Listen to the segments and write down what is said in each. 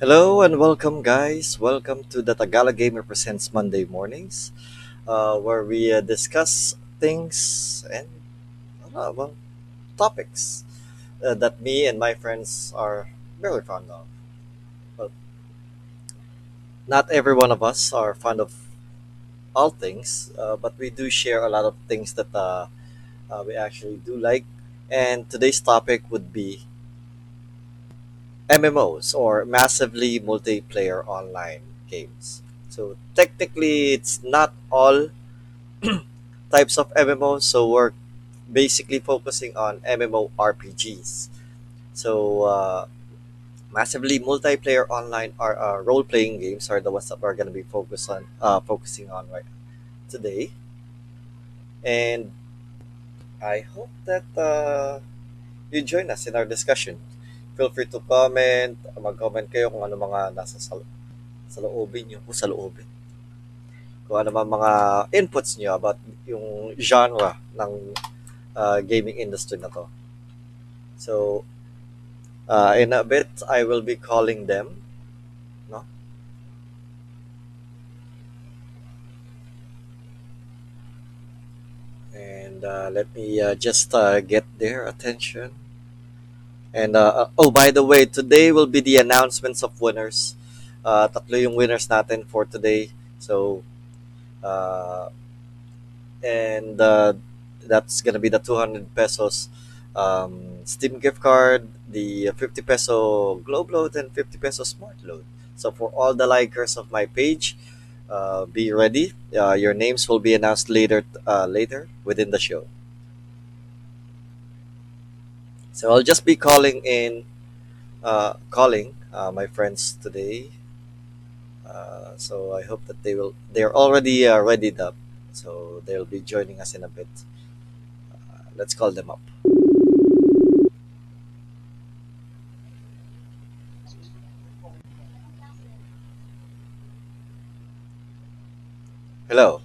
Hello and welcome, guys. Welcome to the Tagalog Gamer Presents Monday Mornings, uh, where we uh, discuss things and uh, well, topics uh, that me and my friends are very fond of. Well, not every one of us are fond of all things, uh, but we do share a lot of things that uh, uh, we actually do like. And today's topic would be MMOs or massively multiplayer online games. So technically, it's not all types of MMOs. So we're basically focusing on MMORPGs. So uh, massively multiplayer online are uh, role playing games are the ones that we're gonna be focused on uh, focusing on right today. And I hope that uh, you join us in our discussion. Feel free to comment, mag-comment kayo kung ano mga nasa sa, sa loobin nyo, o sa loobin. Kung ano mga mga inputs nyo about yung genre ng uh, gaming industry na to. So, uh, in a bit, I will be calling them. No? And uh, let me uh, just uh, get their attention. And uh, uh, oh, by the way, today will be the announcements of winners. Uh, tatlo yung winners natin for today. So, uh, and uh, that's gonna be the 200 pesos um, Steam gift card, the 50 peso Globe load, and 50 peso Smart load. So for all the likers of my page, uh, be ready. Uh, your names will be announced later, uh, later within the show. So I'll just be calling in, uh, calling uh, my friends today. Uh, so I hope that they will. They're already uh, readied up, so they'll be joining us in a bit. Uh, let's call them up. Hello.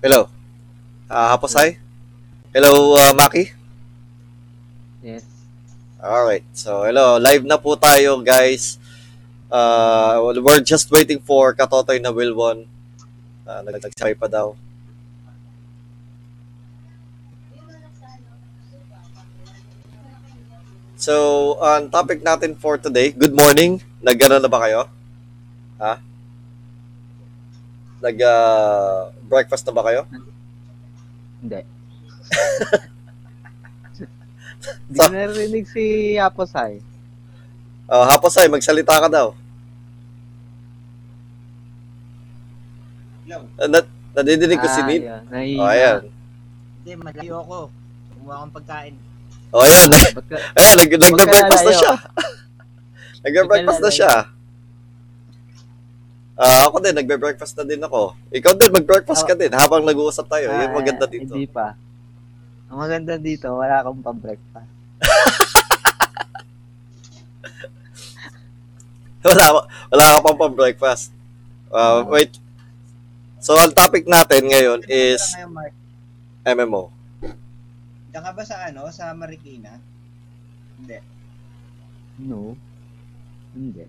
Hello. Uh, Haposay? Hello, uh, Maki? Yes. Alright. So, hello. Live na po tayo, guys. Uh, we're just waiting for Katotoy na Wilwon. Uh, nagsabi pa daw. So, ang topic natin for today, good morning. Nag-ano na ba kayo? Ha? Nag uh, breakfast na ba kayo? Hindi. Hindi ko narinig si Aposay. Uh, Haposay, magsalita ka daw. Hello. Uh, nat- nadidinig ko si Neil. Ayan, nahihiya. Oh, ayan. Hindi, malayo ako. Kumuha akong pagkain. Oh, ayan. Ayan, nag- nagbe-breakfast na lalayo. siya. Nagbe-breakfast na siya. Ah, ako din, nagbe-breakfast na din ako. Ikaw din, mag-breakfast ka din habang nag-uusap tayo. Yung Ah, maganda dito. Hindi pa. Ang maganda dito, wala akong pang-breakfast. wala, wala ka pang pang-breakfast. Uh, wait. So, ang topic natin ngayon is. MMO. Diyan ka ba sa ano? Sa Marikina? Hindi. No. Hindi.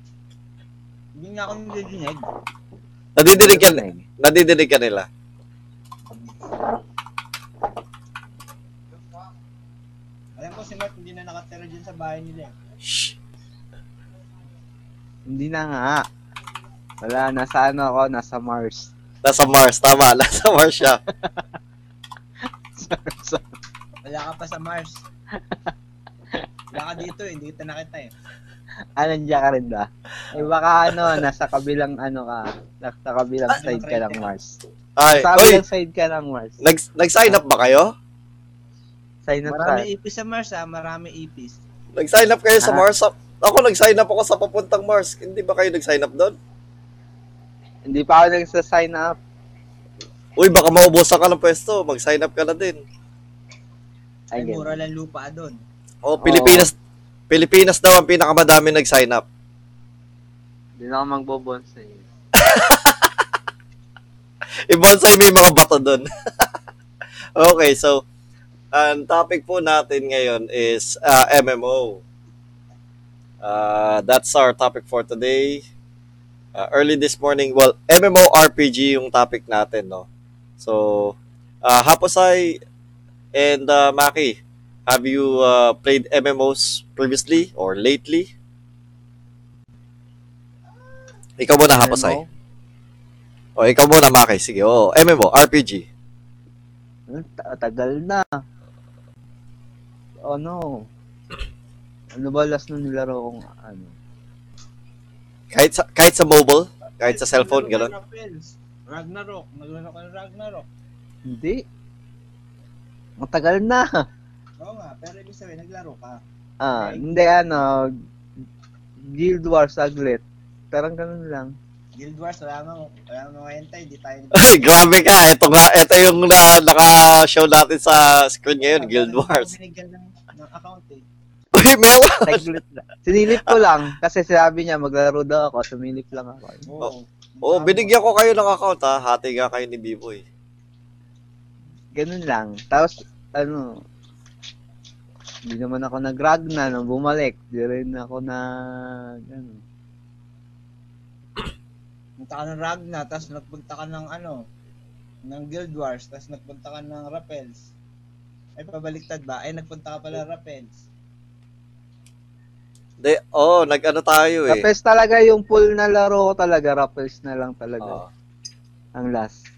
Hindi nga ako nililinig. Nadidinig ka, nadidinig ka nila. Alam ko si Mark hindi na nakatira dyan sa bahay nila. eh. Shh. Hindi na nga. Wala, nasa ano ako, nasa Mars. Nasa Mars. Tama, nasa Mars siya. Wala ka pa sa Mars. Wala ka dito eh. Hindi kita nakita eh. ah, nandiyan ka rin ba? Eh baka ano, nasa kabilang ano ka, nasa kabilang Ah, side ka ng Mars. Ay, Sa oy, kabilang side ka ng Mars. nag, nag-sign up ba kayo? Sign up Marami ka. ipis sa Mars ah. Marami ipis. Nag-sign up kayo sa Ah. Mars? Ako nag-sign up ako sa papuntang Mars. Hindi ba kayo nag-sign up doon? Hindi pa ako nagsa-sign up. Uy, baka maubusan ka ng pwesto. Mag-sign up ka na din. Ay, Ay, mura lang lupa doon. Oh, Pilipinas. Pilipinas daw ang pinakamadami nag-sign up. Hindi na ako magbobonsay. I-bonsai may mga bato doon. okay, so Ang topic po natin ngayon is uh, MMO. Uh, that's our topic for today. Uh, early this morning, well, MMORPG yung topic natin, no? So, uh, Haposay and uh, Maki, have you uh, played MMOs previously or lately? Ikaw muna, Haposay. O, ikaw muna, Maki. Sige, oh, MMO, RPG. Ta- tagal na. Oh no. Ano ba last na nilaro kong ano? Kahit sa, kahit sa mobile, kahit sa cellphone, gano'n. Ragnarok. Naglaro ka ng Ragnarok. Hindi. Matagal na. Oo nga, pero ibig sabihin, naglaro ka. Ah, hindi ano. Guild Wars saglit. Parang ganun lang. Guild Wars, wala mo, wala mo tayo, hindi tayo Ay, grabe ka. Ito nga, ito yung na, naka-show natin sa screen ngayon, Guild Wars. Binigyan ng, ng account eh. Uy, meron! Saglit lang. Sinilip ko lang kasi sinabi niya maglaro daw ako. Sumilip lang ako. Oo. Oo, oh, binigyan ko kayo ng account ha. Hati nga kayo ni Biboy. Ganun lang. Tapos, ano, hindi naman ako nag-ragna nung bumalik. Di rin ako na, ano. Punta ka ng Ragna, tapos nagpunta ka ng ano, ng Guild Wars, tapos nagpunta ka ng Rappels. Ay, pabaliktad ba? Ay, nagpunta ka pala Rappels. De, oh, nag-ano tayo eh. Rappels talaga yung full na laro ko talaga. Rappels na lang talaga. Oo. Ang last.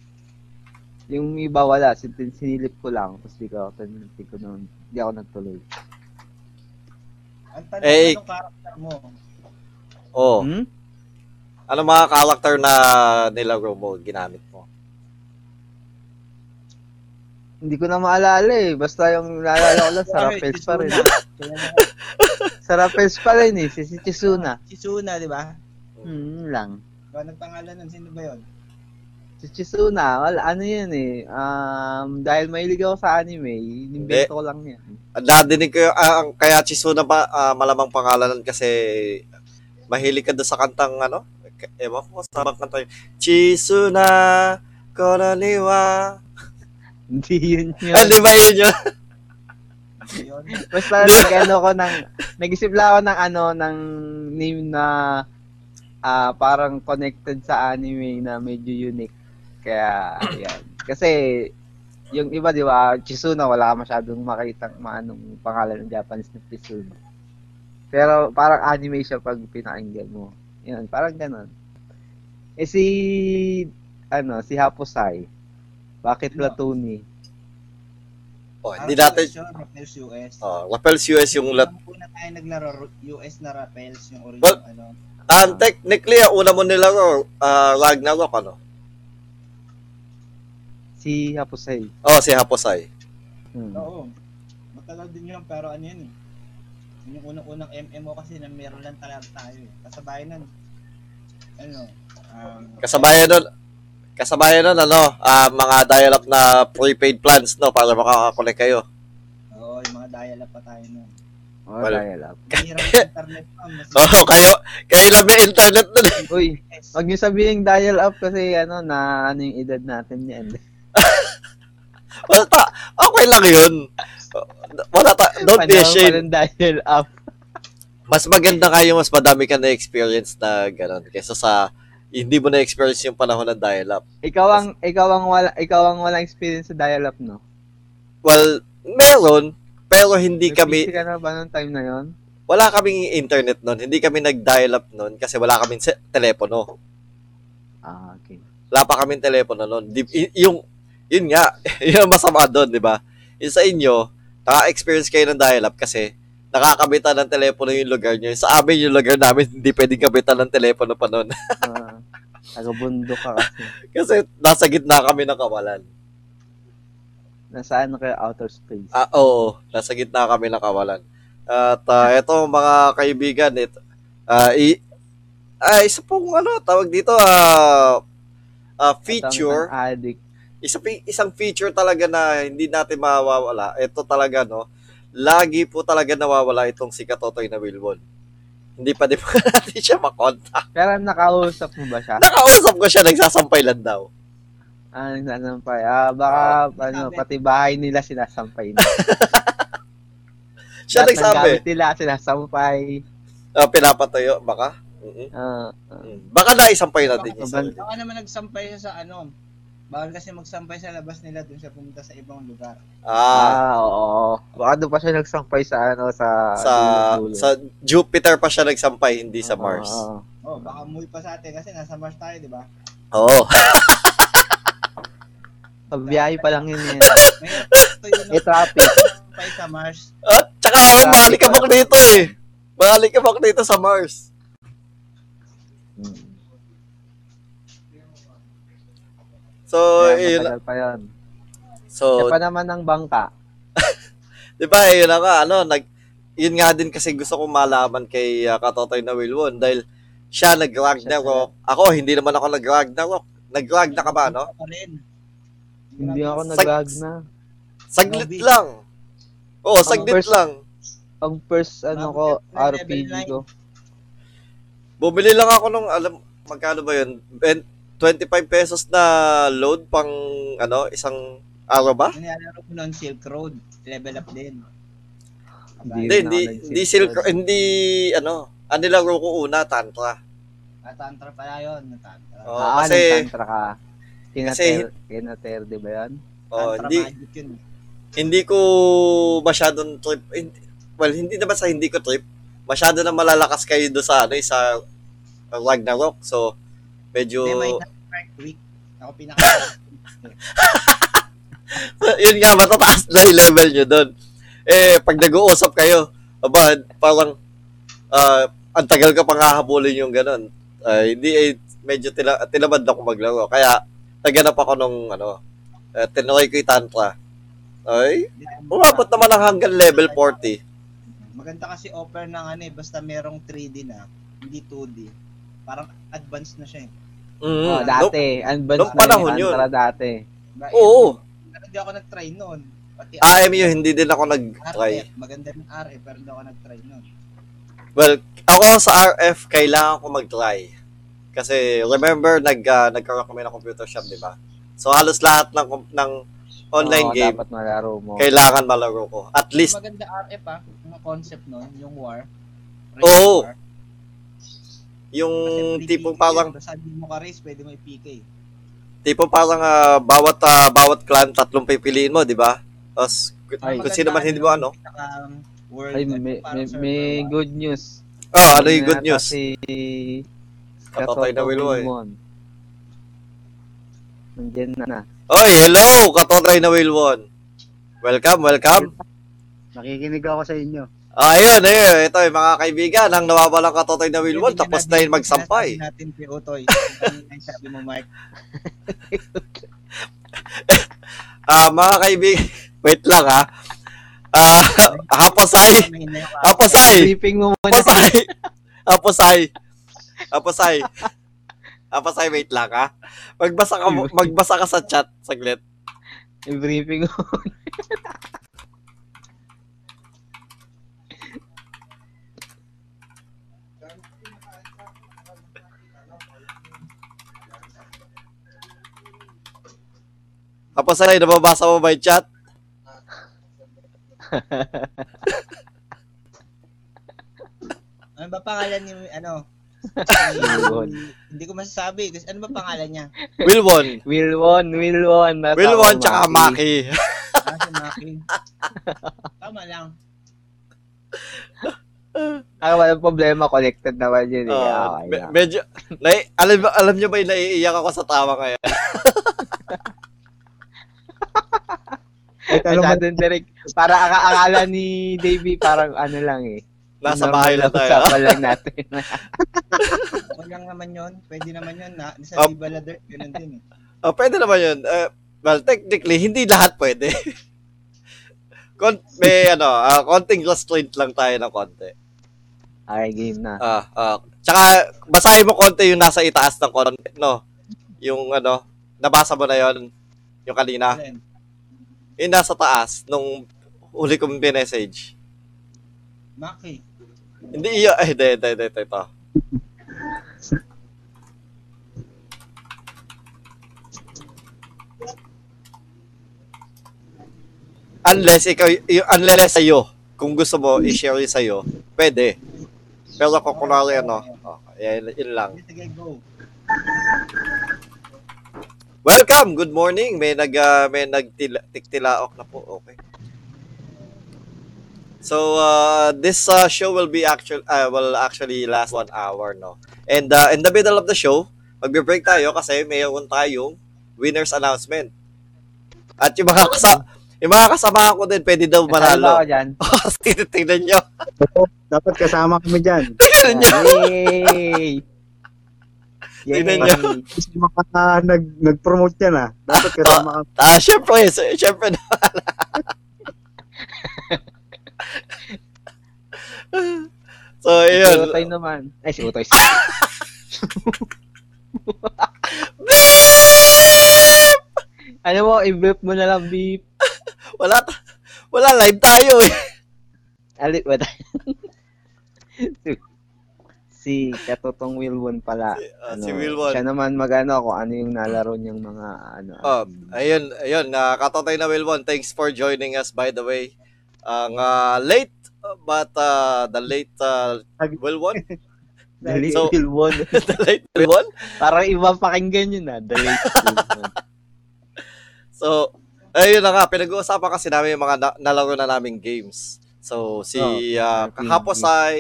Yung iba wala. Sin- Sinilip ko lang. Tapos di ko, hindi ko nun, di ako nagtuloy. Ang tanong, Eh, anong character mo? oh, Hmm? ano mga character na nilaro mo, ginamit mo? Hindi ko na maalala eh. Basta yung naalala ko lang sa Sorry, Rappels si pa rin. Suna. Kaya na- Sa Rappels pa rin eh. Si, si Chisuna. Si Suna, di ba? Hmm, lang. Ba, nagpangalan nun, sino ba yun? Si Chisuna, wala, ano yun eh. Um, dahil mahilig ako sa anime, inimbento ko lang yan. Nadinig ko yung, ah, ang kaya Chisuna ba, ah, malamang pangalanan kasi mahilig ka doon sa kantang ano? Ewan ko sa bang kanta yun. Chisuna, konaniwa. Hindi yun yun. Ah, di ba yun yun? Yun. Basta nag-ano ko ng, nag-isip lang ako ng ano, ng name na ah parang connected sa anime na medyo unique. Kaya, yan. Kasi, yung iba, di ba, Chisuna, wala ka masyadong makita maanong pangalan ng Japanese na Chisuna. Pero parang anime siya pag pinakinggan mo. Yan, parang ganon. Eh si, ano, si Haposai, bakit Sino? Platoni? Oh, hindi natin, Rappels US. oh, Rappels US yung lat. Una tayo naglaro, US na Rappels, yung original, Well, ano. Ah, technically, una mo nilaro, ah, Ragnarok, ano? Si Haposai. Oh, si Haposay. Hmm. Oo. Matagal din yun, pero ano yun eh. Yun Yung unang-unang MMO kasi na meron lang talaga tayo eh. Kasabay nun, ano, um, Kasabayan nun, kasabayan nun, ano, ah, mga dial-up na prepaid plans, no, para makakakonect kayo. oo, yung mga dial-up pa tayo nun. Oh, Well, dial up. Mahirap yung internet pa, mas Oh, kayo, kayo lang may internet nun. eh. Uy, wag niyo sabihin dial up kasi ano na ano yung edad natin yan. Well, ta, okay lang yun. Wala ta, don't be ashamed. dial up. Mas maganda kayo, mas madami ka na experience na gano'n. Kesa sa, hindi mo na experience yung panahon ng dial-up. Ikaw ang ikaw ang wala ikaw ang walang experience sa dial up no. Well, meron, pero hindi May kami, ka na ba nung time na yon? wala kaming internet nun. Hindi kami nag-dial up nun kasi wala kaming se- telepono. Ah, okay. Wala pa kaming telepono nun. Di, yung, yun nga, yun ang masama doon, di ba? Yung sa inyo, naka-experience kayo ng dial-up kasi nakakabitan ng telepono yung lugar nyo. Sa amin yung lugar namin, hindi pwedeng kabitan ng telepono pa nun. Ah, taga-bundok ka kasi. kasi nasa gitna kami ng kawalan. Nasaan kayo outer space? Ah, oo, nasa gitna kami ng kawalan. At uh, ito mga kaibigan, ito, ah, i, ah, isa pong ano, tawag dito, ah, ah, feature, addict. Isa, pi- isang feature talaga na hindi natin mawawala. Ito talaga, no, lagi po talaga nawawala itong si Katotoy na Wilwon. Hindi pa din po natin siya makontak. Pero nakausap mo ba siya? Nakausap ko siya, nagsasampay lang daw. Ah, sinasampay. Ah, baka, ano, sabi. pati bahay nila sinasampay na. Siya Lahat nagsabi. gamit nila sinasampay. Ah, pinapatayo, baka? Mm-mm. Ah, ah. Mm. Baka naisampay na din Baka- sarili. Baka naman nagsampay siya sa ano. Bawal kasi magsampay sa labas nila dun siya pumunta sa ibang lugar. Ah, Ah, oo. Baka doon pa siya nagsampay sa ano sa sa dulo-dulo. sa Jupiter pa siya nagsampay, hindi sa Oo, Mars. oo. Oh, baka umuwi pa sa atin kasi nasa Mars tayo, di ba? Oo. Pabiyahe pa lang yun eh. Yun May traffic. sampay sa Mars. At tsaka ako, malikabok dito eh. Malikabok dito sa Mars. Hmm. So, Kaya yun, matagal pa yun. so, Siya pa naman ng bangka. di ba, yun na nga, ano, nag, yun nga din kasi gusto kong malaman kay uh, Katotoy na Wilwon dahil siya nag-Ragnarok. Ako, hindi naman ako nag-Ragnarok. Nag-Ragna ka ba, no? Rin. Hindi ako nag-lag na. Saglit lang. Oo, saglit first- lang. Pag first ano ko, RPG ko. Bumili lang ako nung, alam, magkano ba yun? Ben- 25 pesos na load pang, ano, isang araw ba? Yung nilalaro ko noon Silk Road. Level up din. Hindi Hindi, hindi, silk, road. hindi, ano, ang nilaro ko una, Tantra. Ah, tantra pala yun. Tantra. Oo, ah, kasi, nagtantra ka. Kinater, kinater, di ba yan? oh, tantra hindi, magic yun. hindi ko masyadong trip, hindi, well, hindi naman sa hindi ko trip, masyado na malalakas kayo do sa, ano, eh, sa Ragnarok. So, medyo, Hindi, may Frank Week. Ako pinaka yun nga, matataas na yung level nyo doon. Eh, pag nag-uusap kayo, aba, parang, ah, ang tagal ka pang hahabulin yung ganun. Ay, hindi, eh, medyo tila, tinamad ako maglaro. Kaya, naganap ako nung, ano, uh, tinry ko yung Tantra. Ay, umabot naman ang hanggang level 40. Maganda kasi offer ng ano eh, basta merong 3D na, hindi 2D. Parang advanced na siya eh. Mm, Oh, nope. dati, advanced Nung na panahon yung yun. Dati. Diba? Oo. Pero hindi ako nag-try noon. Pati AMU, hindi din ako nag-try. RF, maganda ng RF, pero hindi ako nag-try noon. Well, ako sa RF, kailangan ko mag-try. Kasi, remember, nag, uh, nagkaroon kami ng computer shop, di ba? So, halos lahat ng, ng online Oo, game, Dapat malaro mo. kailangan malaro ko. At least, Maganda RF ah, yung concept noon, yung war. Oo. War. Yung Kasi free tipong parang. Basta mo ka-race, pwede mo i-PK. tipong parang ah, bawat, ah, bawat clan, tatlong pipiliin mo, di ba? Tapos, Ay. kung sino man hindi mo ano. Saka, world, Ay, ano, may, may, may good news. Ah, ano yung good news? Si Katatay na Wilwo eh. Wilmon. Nandiyan na. Oy, hello! Katotay na Wilwon. Welcome, welcome. Nakikinig ako sa inyo. Ah, ayun, ayun. Ito yung mga kaibigan, ang nawawalang katotoy na Wilwon, tapos na yun bigyan magsampay. natin kay Otoy. Yung sabi mo, Mark? Ah, mga kaibigan, wait lang ha. Ah, haposay, yung haposay, Briefing mo muna. haposay, haposay, haposay, haposay, wait lang ha. Magbasa ka, magbasa ka sa chat, saglit. briefing mo. Haposay, nababasa mo ba yung chat? Ano ba pangalan ni, ano? Wilwon. Hindi ko masasabi. Kasi ano ba pangalan niya? Wilwon. Wilwon, Wilwon. Nasa Wilwon tsaka Maki. Ah, si Maki. Tama lang. Ah, walang problema. Connected naman yun. Eh. Ah, okay me- medyo, nai, alam, alam nyo ba yung naiiyak ako sa tawa ngayon? Masyadong direct. Para aka- akala ni Davey parang ano lang eh. Nasa bahay lang na tayo. usapan lang natin. Okay lang naman yun. Pwede naman yun. Na, sa Oh. Viva La Dirt, ganun din eh. Oh, pwede naman yun. Uh, well, technically, hindi lahat pwede. Kon may ano, ah, konting restraint lang tayo ng konti. okay, game na. Ah, ah. Tsaka, basahin mo konti yung nasa itaas ng konti, no? Yung ano, nabasa mo na yon yung kanina. Alin? Yung nasa taas, nung huli kong pinessage. Bakit? Hindi iyo. Ay, hindi, hindi, hindi, ito. Unless ikaw, y- unless sa'yo, kung gusto mo i-share yun sa'yo, pwede. Pero kung kunwari ano, oh, yun lang. Sige, go. Welcome, good morning. May nag uh, may nagtiktilaok na po. Okay. So uh, this uh, show will be actual uh, will actually last one hour, no. And uh, in the middle of the show, magbe-break tayo kasi mayroon tayong winners announcement. At yung mga kasa yung mga kasama ko din pwede daw Kasama manalo. ako dyan. Tingnan nyo. Dapat kasama kami dyan. Tingnan nyo. Yay! Tingnan. Kasi mga nag, nag-promote yan ah. Dapat kasama kami. Ah, syempre, syempre na. so, Si yun. Utoy naman. Ay, si Utoy. ano mo, i-beep mo na lang, beep. Wala, ta- wala live tayo eh. Alit, wala. Si Katutong Wilwon pala. Ah, Ano, si Wilwon. Siya naman magano kung ano yung nalaro niyang mga ano. Oh, um, ayun, ayun, uh, katotay na Wilwon. Thanks for joining us by the way. Ang uh, late uh, but uh, the late uh, Wilwon, The Late So- Wilwon. the late Wilwon. Parang iba pakinggan yun ah. The Late Wilwon. So, ayun na nga, pinag-uusapan kasi namin yung mga na- nalaro na naming games. So, si Oh, uh, RPG. Kaposay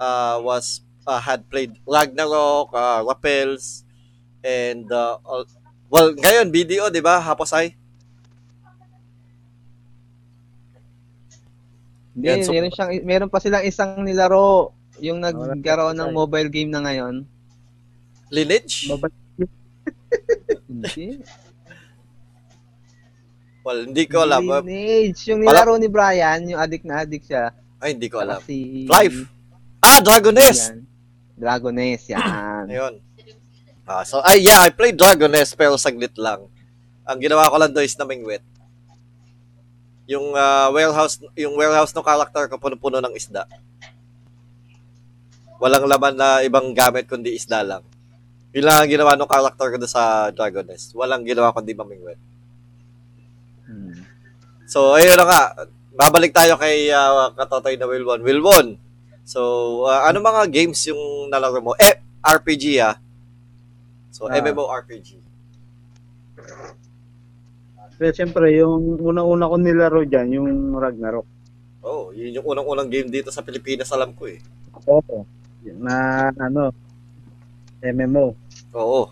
uh, was uh, had played Ragnarok, uh, Rappels, and uh, all- well, ngayon BDO, 'di ba? Haposay. Hindi, Yan, so- meron, siyang, meron pa silang isang nilaro. Yung nagkaroon ng mobile game na ngayon. Lineage? Hindi. Well, hindi ko alam. Lineage. Yung nilaro ni Brian, yung addict na addict siya. Ay, hindi ko alam. Si... Life. Ah, Dragon Nest. Yan. Dragoness, yan. Ayun. Ah, so, ay, yeah, I played Dragon Nest pero saglit lang. Ang ginawa ko lang doon is namingwit. Yung ah, warehouse, yung warehouse ng character ko puno-puno ng isda. Walang laman na ibang gamit kundi isda lang. Yun lang ang ginawa ng character ko sa Dragon Nest. Walang ginawa kundi mamingwit. Hmm. So, ayun na nga. Babalik tayo kay uh, Katotoy na Wilwon. Wilwon, so, ah, ano mga games yung nalaro mo? Eh, RPG ah. So, Ah. MMORPG. Pero siyempre, yung unang-una ko nilaro dyan, yung Ragnarok. Oh, yun yung unang-unang game dito sa Pilipinas, alam ko eh. Oo. Na ano, MMO. Oo.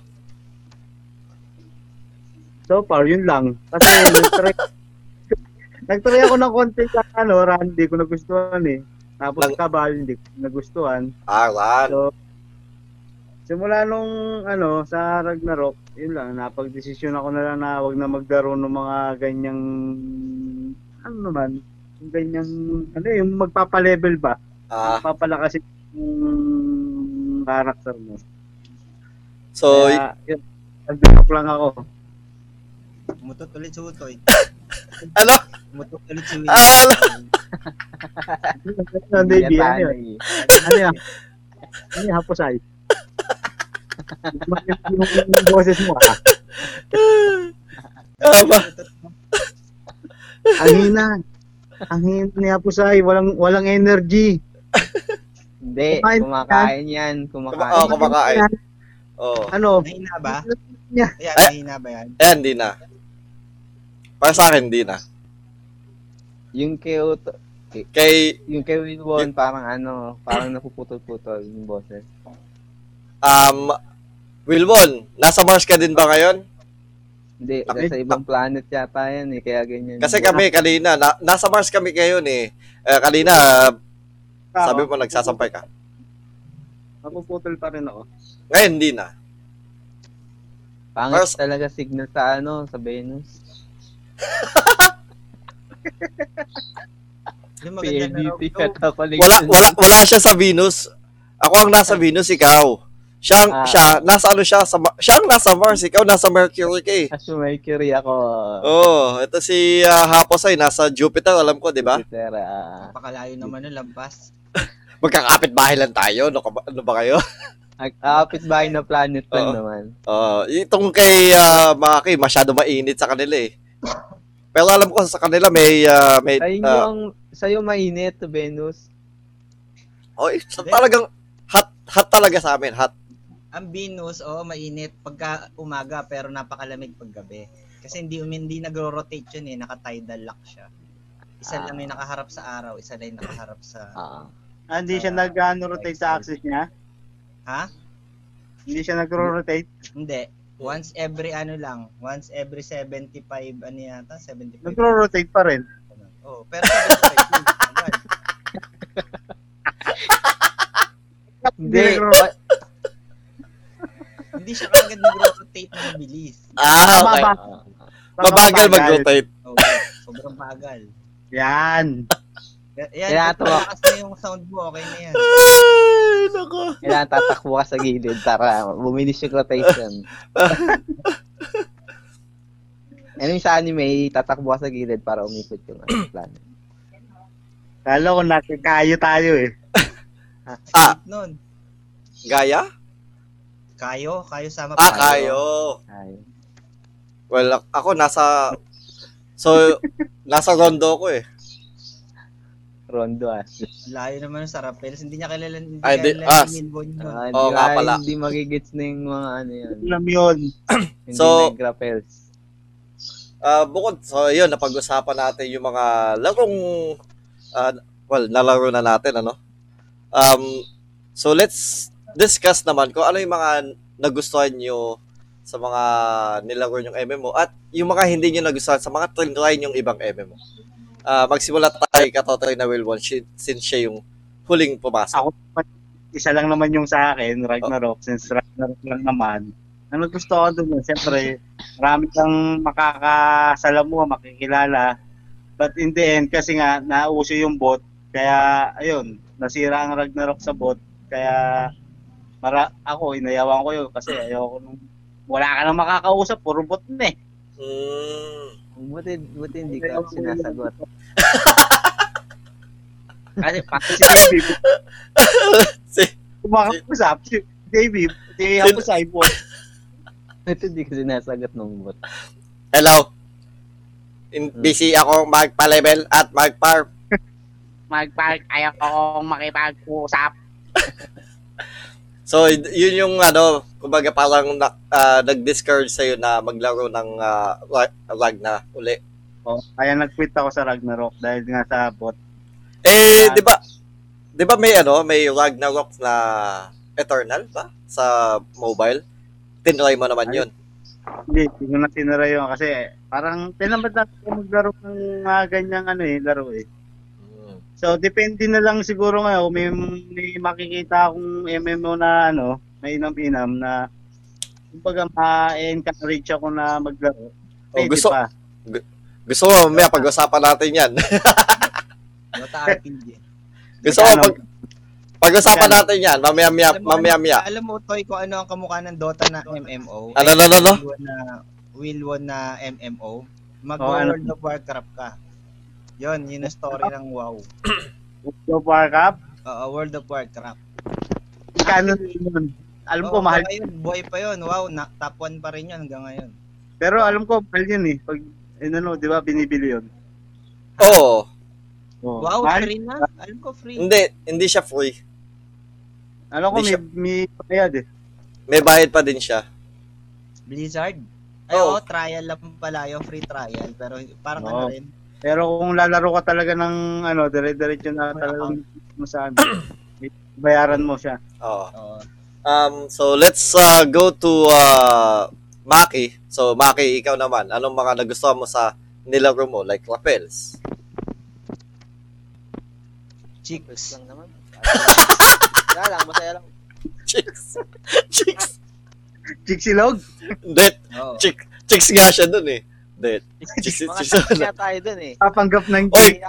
So far, yun lang. Kasi nag-try, nag-try ako ng konti sa ano, hindi ko nagustuhan eh. Tapos Lang- kabal, hindi ko nagustuhan. Aran. So, simula nung ano, sa Ragnarok, yun lang, napag-desisyon ako na lang na wag na maglaro ng mga ganyang, ano naman, yung ganyang, ano yung magpapalevel ba? Ah, Magpapalakas yung character mo. so, Kaya, yun, nag-drop lang ako. Mutot ulit si Utoy. ano? Mutot ulit si Ah, Wilwon. Ano, baby, Yan, ano yun? Ano yan? Ano yung hapusay? yung, boses mo ah. Ah, ba? Ang hina. Ang hina ni hapusay. Walang, walang energy. Hindi, Kumain kumakain yan. Kuma- Kumakain. oh, kumakain. Oh. Ano? Mahina ba? Niya. Ayan, Eh? mahina ba yan? Ayan, hindi na. Para sa akin, hindi na. Yung kay Uto, Kay, yung kay Wilwon, parang ano, parang napuputol-putol yung boses. um, Wilwon, nasa Mars ka din ba ngayon? Hindi, Kami- nasa ibang planet yata yan eh, kaya ganyan. Kasi kami kanina, na, nasa Mars kami ngayon eh. Eh, kanina, sabi mo nagsasampay ka. Napuputol pa rin ako. Ngayon, hindi na. Pangit Mars- talaga signal sa ano, sa Venus. Yung maganda na raw. PLDT at kapaligiran. Wala, wala, wala siya sa Venus. Ako ang nasa Venus, ikaw. Siya, ang- Ah. siya, nasa ano siya, sa, siya ang nasa Mars, ikaw nasa Mercury ka eh. As Mercury ako. Oo, oh, ito si uh, Hapos ay nasa Jupiter, alam ko, di ba? Jupiter, ah. Napakalayo naman ng lampas. Magkakapit bahay lang tayo, ano, ano ba kayo? Kapit bahay na planet lang Oo. naman. Oo, itong kay uh, Maki, masyado mainit sa kanila eh. Pero alam ko sa kanila may, ah, may, Sa inyo ah, ang, sa'yo mainit, Venus. oh, eh, sa- talagang hot, hot talaga sa amin, hot. Ang Venus, oo, mainit pagka umaga pero napakalamig pag gabi. Kasi hindi hindi nagro-rotate yun eh, naka-tidal lock siya. Isa Ah. lang yung nakaharap sa araw, isa lang yung nakaharap sa Ah. Ah, hindi siya nag-ano rotate sa axis niya. Ha? Hindi siya nagro-rotate. Hindi. Once every ano lang, once every 75 ano yata, 75. Nagro-rotate pa rin. Oh, pero 75 yun, agad. Hindi. Hindi siya kagad nagro-rotate na mabilis. Ah, okay. Ah. Mabagal mag-rotate. Oh, sobrang bagal. Yan. Yan, malakas na yung sound mo, okay na yan. Ay, nako. Kailangan tatakbo ka sa gilid para bumilis yung rotation. ano yung sa anime, tatakbo ka sa gilid para umikot yung ano, planet. Kala ko nakikayo tayo eh. Ah, Nun, Gaya? kayo, kayo sama Ah, pa. kayo. Ay. Well, ak- ako nasa, so, nasa rondo ko eh. Rondo ah. Layo naman sa Rappels. Hindi niya kilala, hindi Ay, di- kilala ah, ni Milbon yun. Ah, Oo di nga ba, pala. Hindi magigits na yung mga ano yan. Alam yun. Hindi So- nag-rappels. Ah, bukod, so yun, napag-usapan natin yung mga larong, ah, well, nalaro na natin, ano? Um, so let's discuss naman kung ano yung mga nagustuhan nyo sa mga nilaro yung MMO at yung mga hindi nyo nagustuhan sa mga try yung ibang MMO. Ah, magsimula tayo katotoy na shi- since siya yung huling pumasok. Ako isa lang naman yung sa akin, Ragnarok, since Ragnarok lang naman. Ang gusto ko doon, siyempre, marami kang makakasalamuha, makikilala. But in the end, kasi nga, nauso yung bot, kaya, ayun, nasira ang Ragnarok sa bot, kaya, mara, ako, inayawan ko yun, kasi ayoko nung, wala ka nang makakausap, puro bot na eh. Mm. Buti, buti hindi ka sinasagot. Kasi pati si David, Si- kumakausap, si David, si ako sa iPhone. Buti hindi ka sinasagot ng bot. Hello. In, busy ako magpa-level at mag-farm. Mag-park, ayaw akong makipag-usap. So, yun yung ano, kumbaga parang na, ah, nag-discourage sa'yo na maglaro ng uh, lag na uli. Oh, kaya nag-quit ako sa Ragnarok dahil nga sa bot. Eh, di ba, di ba may ano, may Ragnarok na Eternal ba? Sa mobile? Tinry mo naman yun. Hindi, hindi ko na tinira yun kasi parang tinamad na ako maglaro ng mga ganyang ano eh, laro eh. Mm. So, depende na lang siguro nga kung may, may makikita akong MMO na ano, na inam-inam na kumbaga ma-encourage ako na maglaro. Oh, Pwede gusto, pa. gusto mo mamaya pag-usapan natin yan. Dota RPG. gusto mo Ano? pag, pag-usapan natin yan. Mamaya, mamaya, Alam mo, Toy, kung ano ang kamukha ng Dota na MMO. Ano, ano, ano, ano? Will Won na, MMO. Mag Oh, ano? World of Warcraft ka. Yun, yun ang story ng WoW. So, War Cup, Oo, World of Warcraft. kano yun. Alam ko, Oo, mahal. ngayon, buhay pa yun. Wow, na, top 1 pa rin yun hanggang ngayon. Pero alam ko, mahal yun eh. Pag, eh, ano, di ba, binibili yun. Oo. Oh. Wow, mahal. free na. Alam ko, free. Hindi, hindi siya free. Alam ko, Hindi may, may bayad eh. May bayad pa din siya. Blizzard. Ay, Oo. oo, trial lang pala yung free trial. Pero parang Oo. ano rin. Pero kung lalaro ka talaga ng ano, dire-diretso na May talagang mo sa ano, may bayaran mo siya. Oo. Oo. Um, so let's uh, go to uh, Maki. So Maki, ikaw naman, anong mga nagustuhan mo sa nilaro mo like lapels? Chicks. lang naman. Wala lang, masaya lang. Chicks. Chicks. Chicsilog? Det. Oo. Chick. Chicks nga siya dun eh. Det. Chicks. Mga chicks. chicks nga tayo dun eh. Papanggap ng Oy!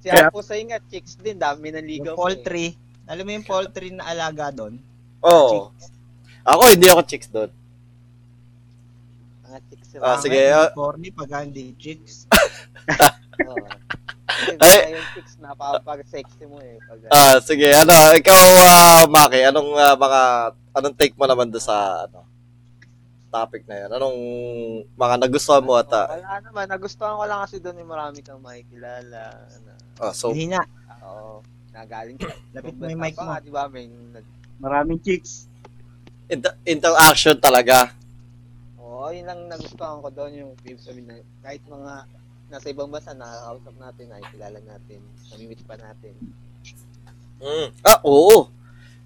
Si Apo Say nga, chicks din. Dami ng ligaw. Poultry. Alam mo yung poultry na alaga doon? Oh. Ako, hindi ako chicks dun. Mga chicks Ah, sige, ah. Corny pag hindi chicks. Oo. Kasi Ay. yung chicks napapag-sexy mo eh. Pag, Ah, sige, ano, ikaw, uh, Maki, anong uh, mga, anong take mo naman doon sa, ano? topic na yan? Anong mga nagustuhan mo at ah, Wala naman, nagustuhan ko lang kasi doon yung marami kang makikilala. Na, ah, so Hindi na. oo, nagaling ka. Lapit mo yung mic pa mo. nga, di ba? May, nag, Maraming chicks. inter- interaction talaga. oo, yun lang nagustuhan ko doon yung sabihin na kahit mga nasa ibang bansa, nakakausap natin, nakikilala natin, namimit pa natin. Mm. Ah, oo.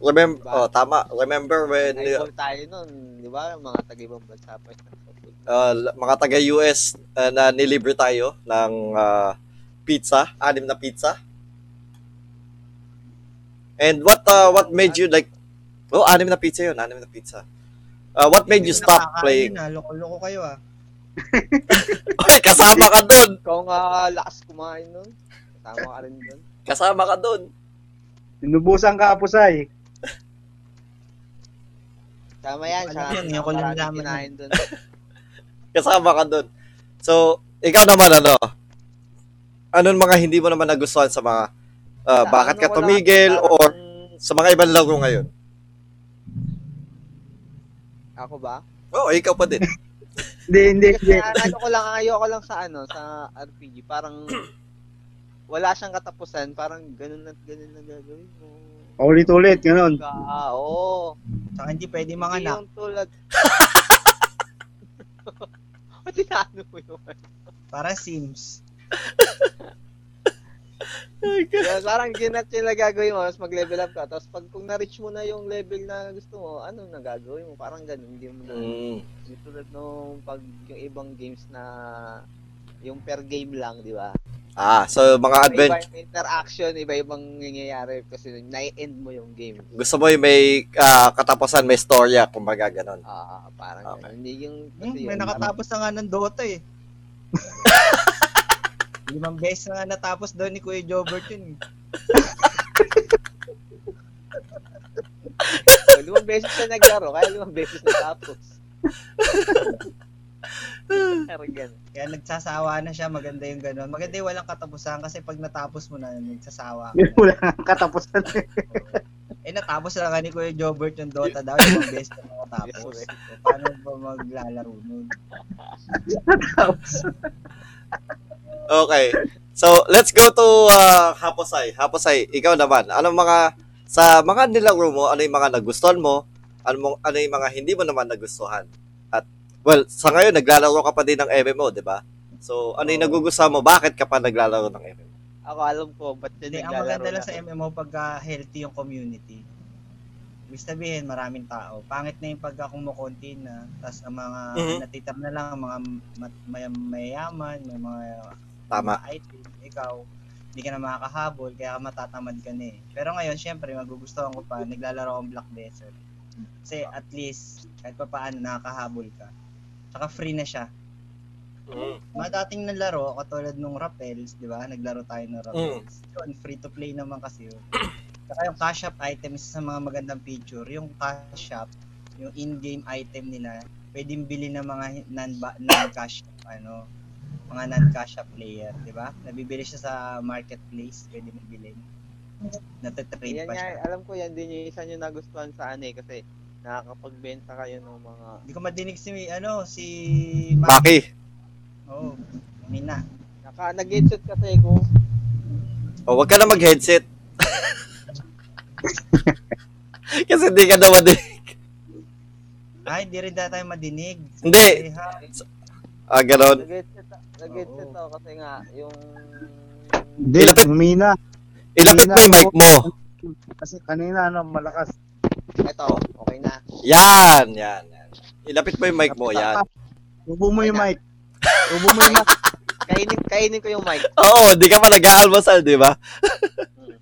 Remember, Diba? oh, tama. Remember when Na-involve tayo noon, di ba? Mga taga-ibang bansa pa. uh, mga taga-US uh, na nilibre tayo ng uh, pizza, anim na pizza. And what uh, what made you like Oh, anim na pizza 'yun, anim na pizza. Uh, what made you stop playing? Na, loko-loko kayo ah. Oy, kasama ka doon. Ikaw nga lakas kumain noon. Kasama ka rin doon. Kasama ka doon. Sinubusan ka, Apusay. Tama yan. Ano Sa, yun, yung ko lang kinain doon. Kasama ka doon. So, ikaw naman ano? Anong mga hindi mo naman nagustuhan sa mga uh, Sa bakit ano ka tumigil or sa mga ibang laro ngayon? Ako ba? Oo, oh, ikaw pa din. Hindi, hindi, hindi. ano ko lang, ayoko lang sa ano, sa RPG. Parang wala siyang katapusan. Parang ganun at ganun na gagawin mo. Ulit-ulit, ganun. Ka, oo. Saka hindi pwede Hindi manganak. yung tulad. Ba't inaano mo yung Para Sims. Kaya parang ginat yung na gagawin mo, tapos mag-level up ka. Tapos pag kung na-reach mo na yung level na gusto mo, ano na gagawin mo? Parang ganun, hindi mo na. Mm. Yung tulad nung pag yung ibang games na yung per game lang, di ba? Ah, so mga adventure Iba yung interaction, iba-ibang nangyayari kasi na-end mo yung game. gusto mo yung may ah, katapusan, may storya, kumbaga ganon. Ah, parang Okay. ganun. Hindi yung Hmm, kasi may yun, nakatapos na nga ng Dota eh. Limang beses na natapos doon ni Kuya Jobert yun. eh. parang, limang beses siya naglaro, kaya limang beses natapos. Kaya nagsasawa na siya, maganda yung gano'n. Maganda yung walang katapusan kasi pag natapos mo na, nagsasawa ka. Wala kang katapusan. Eh natapos na nga ni Kuya Jobert yung Dota daw, limang beses na natapos. So, paano ba maglalaro nun? Okay. So, let's go to uh, Haposay. Haposay, ikaw naman. Anong mga, sa mga nilaro mo, ano yung mga nagustuhan mo? Ano, mo, ano yung mga hindi mo naman nagustuhan? At, well, sa ngayon, naglalaro ka pa din ng MMO, di ba? So, ano yung nagugustuhan mo? Bakit ka pa naglalaro ng MMO? Ako alam ko, ba't Hindi, yun ang naglalaro maganda lang na sa? MMO pagka healthy yung community. Ibig sabihin, maraming tao. Pangit na yung pagka kumukonti na, tapos ang mga Mhm. natitira na lang, ang mga mat- may, mayayaman, may mga Tama. mga item, ikaw, hindi ka na makakahabol, kaya matatamad ka na eh. Pero ngayon, syempre, magugustuhan ko pa, naglalaro akong Black Desert. Kasi at least, kahit pa paano, nakakahabol ka. Tsaka free na siya. Mm. Mga dating na laro, katulad nung Rappels, di ba? Naglaro tayo ng Rappels. Yun, free to play naman kasi yun. Saka yung cash shop item, isa sa mga magandang feature, yung cash shop, yung in-game item nila, pwedeng bili ng mga non- non-cash shop, ano, mga non-cash shop player, di ba? Nabibili siya sa marketplace, pwede mo bilhin. Natatrade Yan pa nga, siya. alam ko yan din yung isa nyo nagustuhan sa ano eh, kasi nakakapagbenta kayo ng mga Hindi ko madinig si, ano, si Maki. Oh, Mina. naka nag-headset kasi ko. O, wag ka na mag-headset. Kasi hindi ka na madinig. Ay, hindi rin tayo madinig. Hindi. Ah, ganon. Nag-headset, ako kasi nga yung Hindi, Ilapit- humina. Ilapit mo yung mic mo. Kasi kanina, ano, malakas. eto, okay na. Yan, yan, yan. Ilapit mo yung mic mo, yan. Tubo mo yung mic. Tubo mo yung mic. Kainin kainin ko yung mic. Oo, di ka pa nag-aalmusal, di ba? Hmm.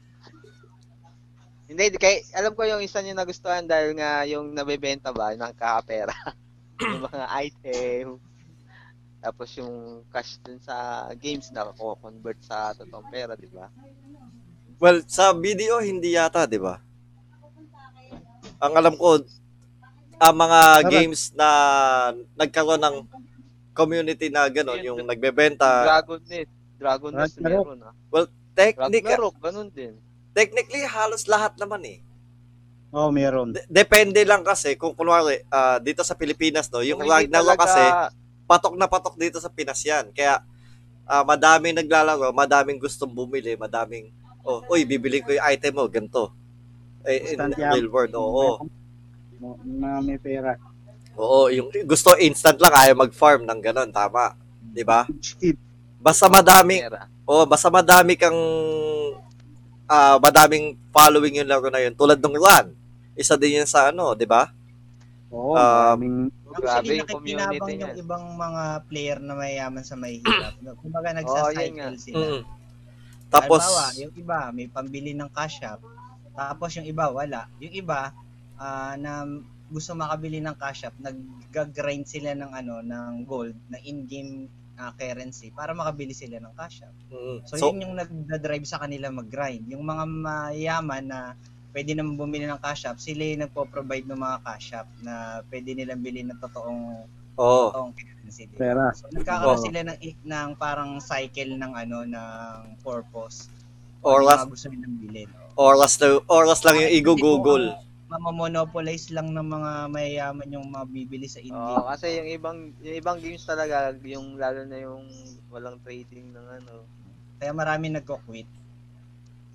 Hindi, di- kay, alam ko yung isa nyo nagustuhan dahil nga yung nabebenta ba, ng kakapera. yung mga item. Tapos yung cash dun sa games na convert sa totoong pera, di ba? Well, sa video, hindi yata, di ba? Ang alam ko, ang mga Sarap. games na nagkaroon ng community na gano'n, yung nagbebenta, Dragon Nest. Dragon Nest Ragnarok. meron ah. technic, Ragnarok, ganun din. technically, halos lahat naman eh. Oo, meron. De- depende lang kasi kung kunwari ah, dito sa Pilipinas no, yung Kung hindi Ragnarok talaga- kasi patok na patok dito sa Pinas yan. Kaya ah, madaming naglalaro, madaming gustong bumili, madaming oh, uy, bibili ko yung item mo, ganito. Eh, in Instant the real world, oo. Na may pera. Oo, yung gusto instant lang, ayaw mag-farm ng ganon, tama. 'Di ba? Basta madaming pera. Oh, basta madami kang ah madaming following yung laro na yun. Tulad ng Run. Isa din yun sa ano, 'di ba? Oo, Um, maraming Grabe Actually, yung community nakikinabang yung niyan. ibang mga player na mayayaman sa mahihirap. Kumbaga nga. nagsa-cycle sila. Mm. Tapos Halimbawa, yung iba may pambili ng cash app, tapos yung iba wala. Yung iba ah, na gusto makabili ng cash app, nag-grind sila ng ano ng gold, ng in-game ah, currency para makabili sila ng cash app. mm, So, so, yun yung nagda-drive sa kanila mag-grind. Yung mga mayaman na pwede naman bumili ng cash app, sila yung nagpo-provide ng mga cash app na pwede nilang bilhin ng totoong oh, totoong currency. di ba? pera. So, nagkakaroon Oo. sila ng, ng parang cycle ng ano ng purpose. Oras- Ano yung mga gusto nilang bilhin. oras na oras lang yung i-google. Mamamonopolize lang ng mga mayayaman yung mga bibili sa Oo, in-game. kasi yung ibang yung ibang games talaga, yung lalo na yung walang trading ng ano. Kaya marami nagko-quit.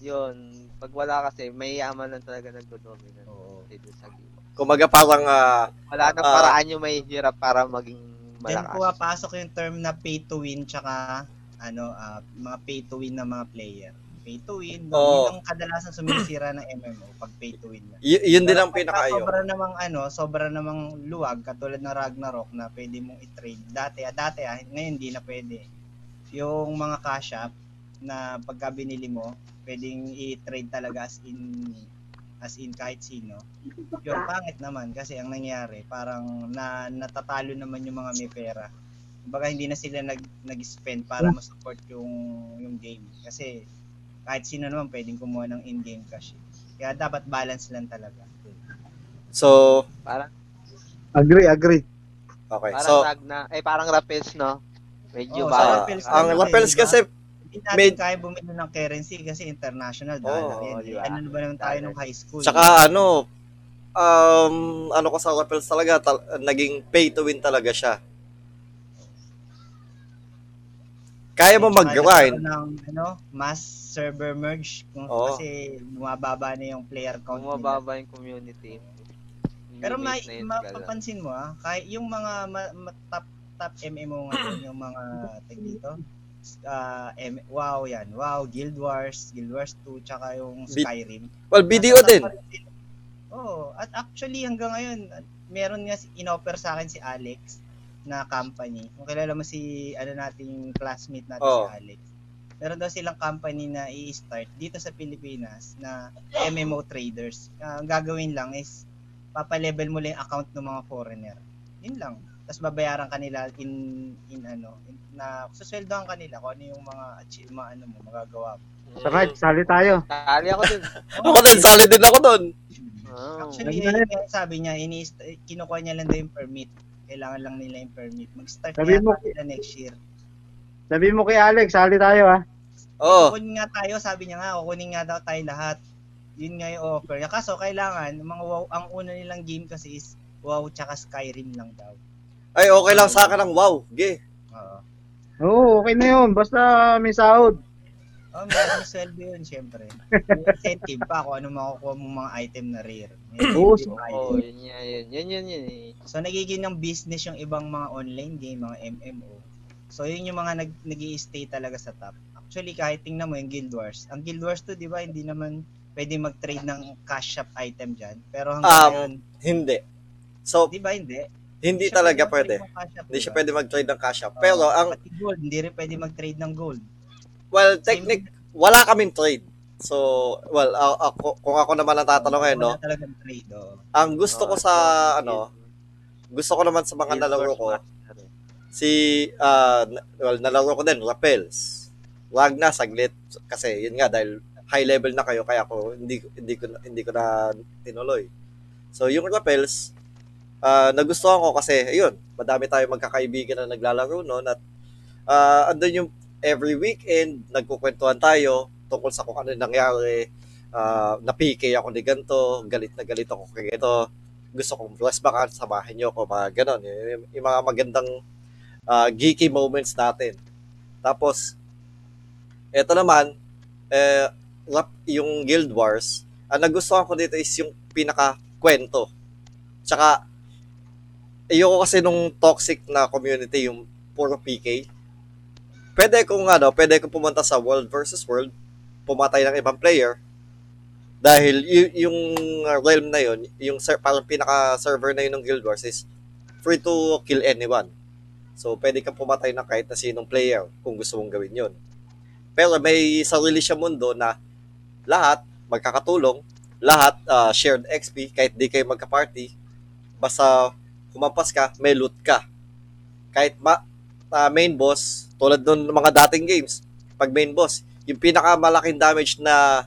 Yun, pag wala kasi, may yaman lang talaga nagdo-dominate Oo. dito sa game. Kumaga parang ah, Wala nang Ah. paraan yung may hirap para maging Then malakas. pumapasok yung term na pay to win tsaka ano ah, mga pay to win na mga player. Pay to win? Oo. yun ang kadalasan sumisira ng MMO pag pay to win. na. y- yun din ang Pero pagka. Sobra namang ano, sobra namang luwag katulad ng Ragnarok na pwede mong i-trade. Dati, ah, dati ah, ngayon hindi na pwede. Yung mga cash app na pagka binili mo, pwedeng i-trade talaga as in as in kahit sino. Yun, pangit naman kasi ang nangyari, parang na, natatalo naman yung mga may pera. Kumbaga hindi na sila nag, nag-spend para ma-support yung, yung game. Kasi kahit sino naman pwedeng kumuha ng in-game cash. Kaya dapat balance lang talaga. So, Parang, Agree, agree. okay. parang So, Ragna, eh parang Rappels, no? Medyo Oo, ba? Rappels ang kasi, Rappels diba? kasi Hindi natin Med- kaya bumili ng currency kasi international Oo, dollar yan. di ba? Eh, ano na ba naman tayo nung high school? Tsaka ano, um, ano ko sa Rappels talaga, tal- naging pay to win talaga siya. Kaya mo mag-grind. nagkaroon ng ano, mass server merge kung, Oo. kasi bumababa na yung player count. Bumababa yung community. Pero may, yun, mapapansin mo ah, kahit yung mga ma, ma- top top MMO ngayon, yung mga tag dito, ah, M- WoW yan, WoW, Guild Wars, Guild Wars 2, tsaka yung Skyrim. Well, video din. Oo. At actually hanggang ngayon, meron nga si- inoffer sa akin si Alex na company. Kung kilala mo si ano nating classmate natin Oo. si Alex. Meron daw silang company na i-start dito sa Pilipinas na MMO traders. Ah, ang gagawin lang is papalevel mo lang yung account ng mga foreigner. Yun lang. Tapos babayaran kanila in in ano, in, na susweldohan kanila kung ano yung mga achieve, mga ano mo magagawa mo. Sa right, sali tayo. Tali ako dun. Ako din, solid din ako doon. Oh. Actually, yun yung sabi niya, ini kinukuha niya lang daw yung permit. Kailangan lang nila yung permit. Mag-start Sabi na mo- sila next year. Sabi mo kay Alex, sali tayo ah. Oo. Kukunin nga tayo, sabi niya nga, kukunin nga daw tayo lahat. Yun nga yung offer. Kaso kailangan, mga wow, ang una nilang game kasi is WoW tsaka Skyrim lang daw. Ay, okay lang sa akin ang wow. Ge. Oo. Oo, okay na yun. Basta may sahod. Oh, may sweldo yun, syempre. May incentive pa kung ano makukuha mong mga item na rare. May Oo, incentive pa Oo, item. yun yan, yun. Yun, yun, yun. eh. So nagiging ng business yung ibang mga online game, mga MMO. So yun yung mga nag nag stay talaga sa top. Actually kahit tingnan mo yung Guild Wars. Ang Guild Wars to, 'di ba, hindi naman pwede mag-trade ng cash shop item diyan. Pero hanggang Um, ngayon, Hindi. So, 'di ba hindi? Hindi siya talaga pwede. Hindi di siya pwede mag-trade ng cash up. Oo. Pero ang, pati gold, hindi rin pwede mag-trade ng gold. well, Same- technic, wala kaming trade. So, well, ako, kung ako naman ang tatanong ngayon, no, Wala talagang trade, oh. ang gusto ko sa, ano, gusto ko naman sa mga nalaro ko, eh. si, na- well, nalaro ko din, Rappels. Wag na, saglit. Kasi, yun nga, dahil high level na kayo, kaya ako, hindi, hindi ko, hindi ko na tinuloy. So, yung Rappels, ah, nagustuhan ko kasi, ayun, madami tayo magkakaibigan na naglalaro noon at ah, andun yung every weekend, nagkukwentuhan tayo tungkol sa kung ano nangyari, ah, na-PK ako ni ganito, galit na galit ako kay ganito, gusto kong bless baka samahin niyo ako, mga ganon. Yung, yung mga magandang ah, geeky moments natin. Tapos, eto naman, eh, rap- yung Guild Wars, ang nagustuhan ko dito is yung pinaka-kwento. Tsaka, ayoko kasi nung toxic na community, yung puro PK. Pwede kung ano, pwede kung pumunta sa world versus world, pumatay ng ibang player, dahil y- yung realm na yun, yung ser- parang pinaka-server na yun ng Guild Wars is free to kill anyone. So, pwede kang pumatay ng kahit na sinong player kung gusto mong gawin yun. Pero may sarili siya mundo na lahat magkakatulong, lahat ah, shared XP, kahit di kayo magka-party, basta humampas ka, may loot ka. Kahit ma ah, main boss, tulad nun mga dating games, pag main boss, yung pinakamalaking damage na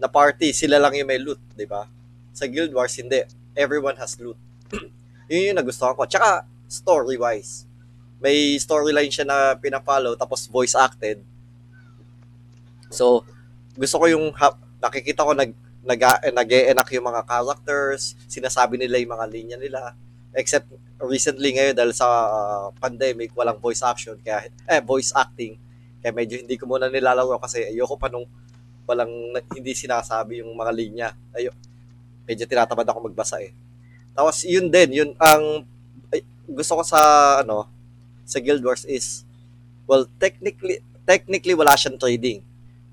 na party, sila lang yung may loot, di ba? Sa Guild Wars, hindi. Everyone has loot. yun yung nagustuhan ko. Tsaka, story-wise. May storyline siya na pinafollow, tapos voice acted. So, gusto ko yung, ha- nakikita ko nag, nag, nag-enact yung mga characters, sinasabi nila yung mga linya nila. Except, recently ngayon, dahil sa uh, pandemic, walang voice action, kaya, eh, voice acting. Kaya medyo hindi ko muna nilalaro kasi ayoko pa nung walang hindi sinasabi yung mga linya. Ayo. Medyo tinatamad ako magbasa eh. Tapos yun din, yun ang ay, gusto ko sa ano sa Guild Wars is well technically technically wala siyang trading.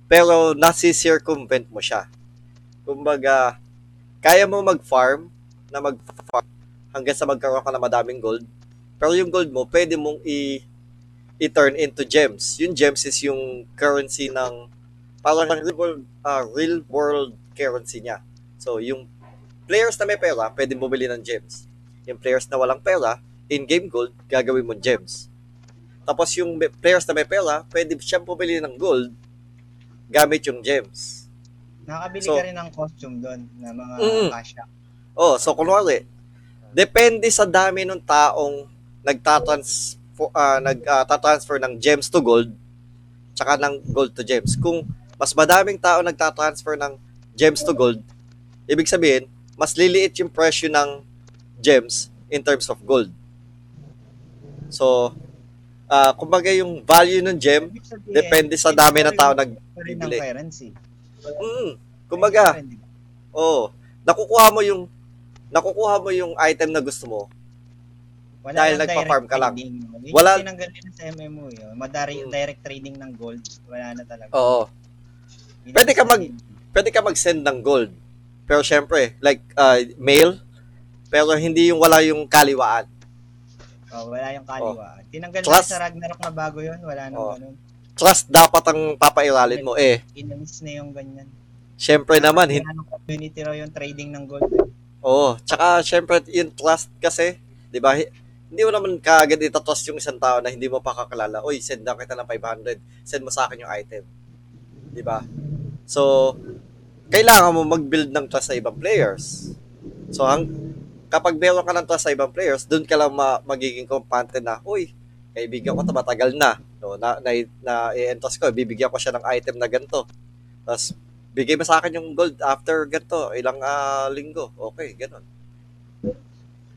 Pero nasi-circumvent mo siya. Kumbaga, kaya mo mag-farm na mag-farm hanggang sa magkaroon ka ng madaming gold. Pero yung gold mo, pwede mong i- i-turn into gems. Yung gems is yung currency ng parang real world, ah, real world currency niya. So, yung players na may pera, pwede bumili ng gems. Yung players na walang pera, in-game gold, gagawin mo gems. Tapos yung players na may pera, pwede siyang bumili ng gold gamit yung gems. Nakabili So- ka rin ng costume doon na mga Mm. cash. Oh, so kunwari, depende sa dami ng taong nagtatrans uh, nagtatransfer ng gems to gold tsaka ng gold to gems. Kung mas madaming tao nagtatransfer ng gems to gold, ibig sabihin, mas liliit yung presyo ng gems in terms of gold. So, ah kumbaga yung value ng gem, sabihin, depende sa dami ng tao nag pa rin ng bibili. currency. mm, kumbaga, oh, nakukuha mo yung nakukuha mo yung item na gusto mo. Wala Dahil nagpa-farm ka lang. trading. Wala- tinanggal nila sa MMO yun. Madari, Mm. direct trading ng gold. Wala na talaga. Oo. Yun Pwede ka mag- pwede ka mag-send ng gold. Pero syempre, like uh, mail, pero hindi yung wala yung kaliwaan. Oh, wala yung kaliwa. Tinanggal na Trust- sa Ragnarok na bago yun. Wala nang Oh. ganun. Trust dapat ang papairalin mo eh. Inalis na yung ganyan. Syempre naman, hin- Kaya ng community raw yung trading ng gold. Oo. Tsaka, syempre, yung trust kasi, di ba, hi- hindi mo naman kaagad itatrust yung isang tao na hindi mo pa kakilala. Uy, send na kita ng 500. Send mo sa akin yung item. Di ba? So, kailangan mo mag-build ng trust sa ibang players. So, hang, kapag meron ka ng trust sa ibang players, doon ka lang ma- magiging kampante na, uy, kaibigan ko to matagal na. No, na, na, na i-entrust ko, bibigyan ko siya ng item na ganito. Tapos, bigay mo sa akin yung gold after ganito, ilang ah, linggo. Okay, ganun.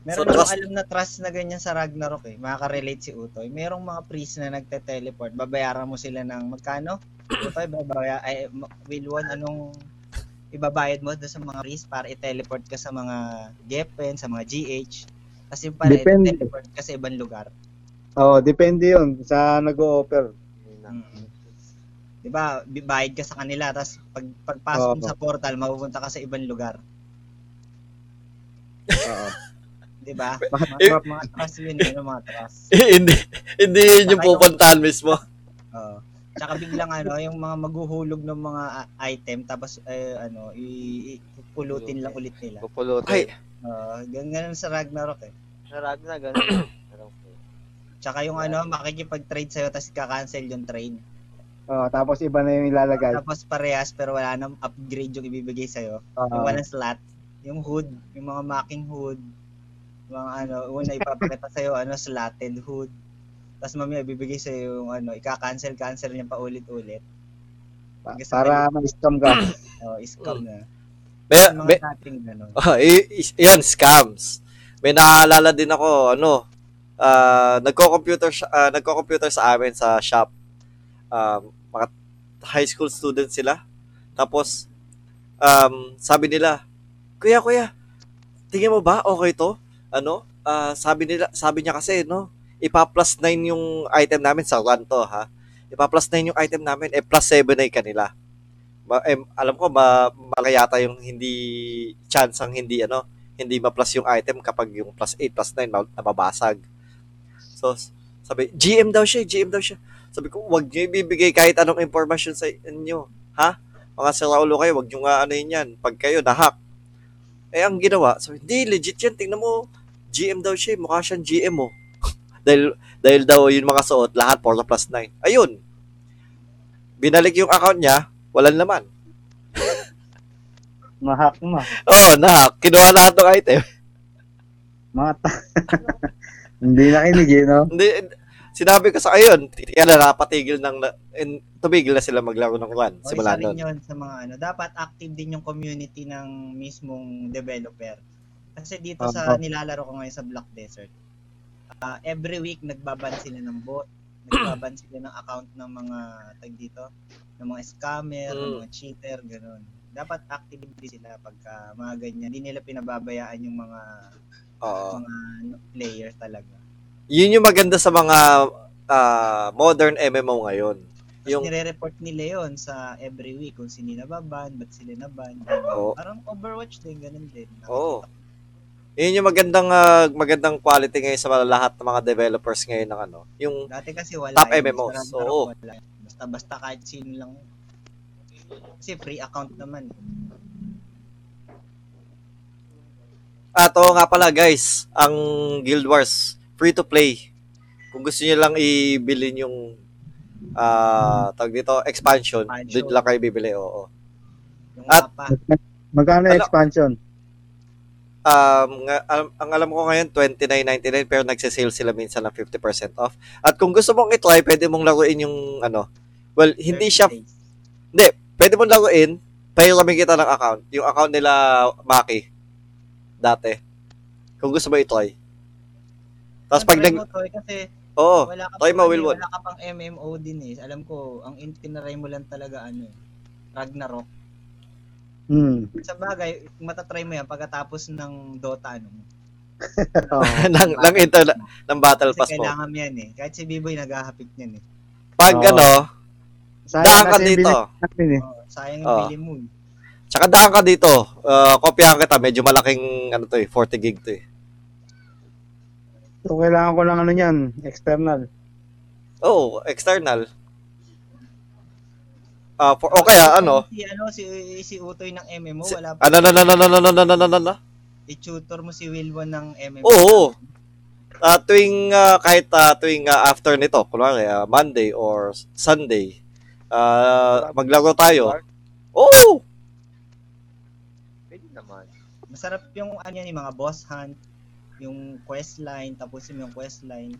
Meron So, trust- alam na trust na ganyan sa Ragnarok eh. Makaka-relate si Utoy. Merong mga priest na nagte-teleport. Babayaran mo sila ng magkano? Utoy, babaya, ay, Wilwon, anong ibabayad mo doon sa mga priest para i-teleport ka sa mga Gepen, sa mga GH. Kasi yung pala, Depende. i-teleport ka sa ibang lugar. Oo, depende yun sa nag-o-offer. Mm. Di ba? bi- Bayad ka sa kanila, tapos pag, pagpasok mo sa portal, mapupunta ka sa ibang lugar. Oo. Di ba? Eh, Mga, mga trust yun, yun, mga trust. hindi, hindi yun yung pupuntahan mismo. Oo. Tsaka biglang ano, yung mga maghuhulog ng mga ah, item tapos eh, ano, i- i- pupulutin lang ulit nila. Pupulutin. Ay, Oo, ganun, sa Ragnarok eh. Narag na ganun. Tsaka yung ano, makikipag-trade sa'yo tapos ka-cancel yung trade. Oo, tapos iba na yung ilalagay. Tapos parehas pero wala nang upgrade yung ibibigay sa'yo. Oo. Yung walang slot. Yung hood, yung mga macking hood. Mga ano, una ipapakita sa'yo, ano, slotted hood. Tapos mamaya ibibigay sa'yo yung ano, ika-cancel, cancel niya pa ulit-ulit. Pa- sa para ma-scam ka. Oh, scam na. May, Yung may, mga dating gano'n. Oh, y- y- yun, scams. May naaalala din ako, ano, ah nagko-computer, ah, nagko-computer sa amin sa shop. Um, mga high school students sila. Tapos, um, sabi nila, Kuya, kuya, tingin mo ba okay to? Ano? Ah, sabi nila, sabi niya kasi, no, ipa-plus 9 yung item namin sa run to, ha? Ipa-plus 9 yung item namin, eh, plus 7 ay kanila. Ma- eh, alam ko, ma malaki yata yung hindi, chance ang hindi, ano, hindi ma-plus yung item kapag yung plus 8, plus 9, ma- nababasag. So, sabi, GM daw siya, GM daw siya. Sabi ko, wag niyo ibibigay kahit anong information sa inyo. Ha? Mga saraulo kayo, wag niyo nga ano yun yan. Pag kayo nahack. Eh, ang ginawa, sabi, hindi, legit yan. Tingnan mo, GM daw siya. eh. Mukha siyang GM mo. dahil, dahil daw yung mga suot, lahat 4 plus 9. Ayun. Binalik yung account niya, walang laman. Mahack mo. Oo, oh, nahack. Kinuha lahat ng item. Mga ta- Hindi nakinig eh, no? Hindi, sinabi ko sa ayun, kaya na napatigil ng, and tumigil na sila maglaro ng run. O, Simula nun. yun sa mga ano. Dapat active din yung community ng mismong developer. Kasi dito sa nilalaro ko ngayon sa Black Desert, ah, every week nagbaban sila ng bot, nagbaban sila ng account ng mga tag dito, ng mga scammer, ng Mm. mga cheater, ganun. Dapat active din sila pagka mga ganyan. Hindi nila pinababayaan yung mga Oo. mga players talaga. Yun yung maganda sa mga ah, modern MMO ngayon. Yung... Yung, Nire-report nila yon sa every week kung sino nababan, ba't sila naban. Oo. Parang Overwatch din, ganun din. Oo. yun yung magandang ah, magandang quality ngayon sa lahat ng mga developers ngayon ng ano. Yung Dati kasi wala Top yun. MMOs, Ragnarok oo. wala. Basta basta kahit sino lang. Kasi free account naman. eh. At oo nga pala guys, ang Guild Wars free to play. Kung gusto niyo lang ibilin yung ah tag dito expansion, Expansion. doon lang kayo bibili, oo. Yung At- mapa. Magkano Ano? expansion? Um, nga, al- ang alam ko ngayon 29.99 pero nagse-sale sila minsan ng 50% off. At kung gusto mong i-try, pwede mong laruin yung ano. Well, hindi 30 siya days. pwede mong laruin, pahiramin kita ng account. Yung account nila Maki dati. Kung gusto mo i-try. Tapos pag Try nag mo to, eh, kasi Oo, wala ka try pang, mo, ano, Wilwon. wala ka pang MMO din eh. Alam ko, ang in- tinaray mo lang talaga ano eh. Ragnarok. Hmm. Sa bagay, matatry mo yan pagkatapos ng Dota ano. Oo. ng, ng, internet, ng battle Kasi pass mo. kailangan mo yan eh. Kahit si Biboy naghahapik niyan eh. Pag Oo. ano, Sayang daan ka dito. natin eh. Oh, sayang yung bili mo eh. Tsaka daan ka dito. Uh, kopyahan kita. Medyo malaking ano to eh, 40 gig to eh. So, kailangan ko lang ano yan, external. Oh, external. Ah, for, o kaya ano? Si ano si si Utoy ng MMO Si- wala pa. Ano, ano, ano, ano, ano, ano, ano, ano, ano? I-tutor mo si Wilwon ng MMO. Oo. Ah, tuwing ah, kahit ah, tuwing ah, after nito, kunwari ah, Monday or Sunday, ah, maglaro tayo. Oo. Pwede naman. Masarap yung ano yan, yung mga boss hunt, yung quest line, tapusin yung quest line.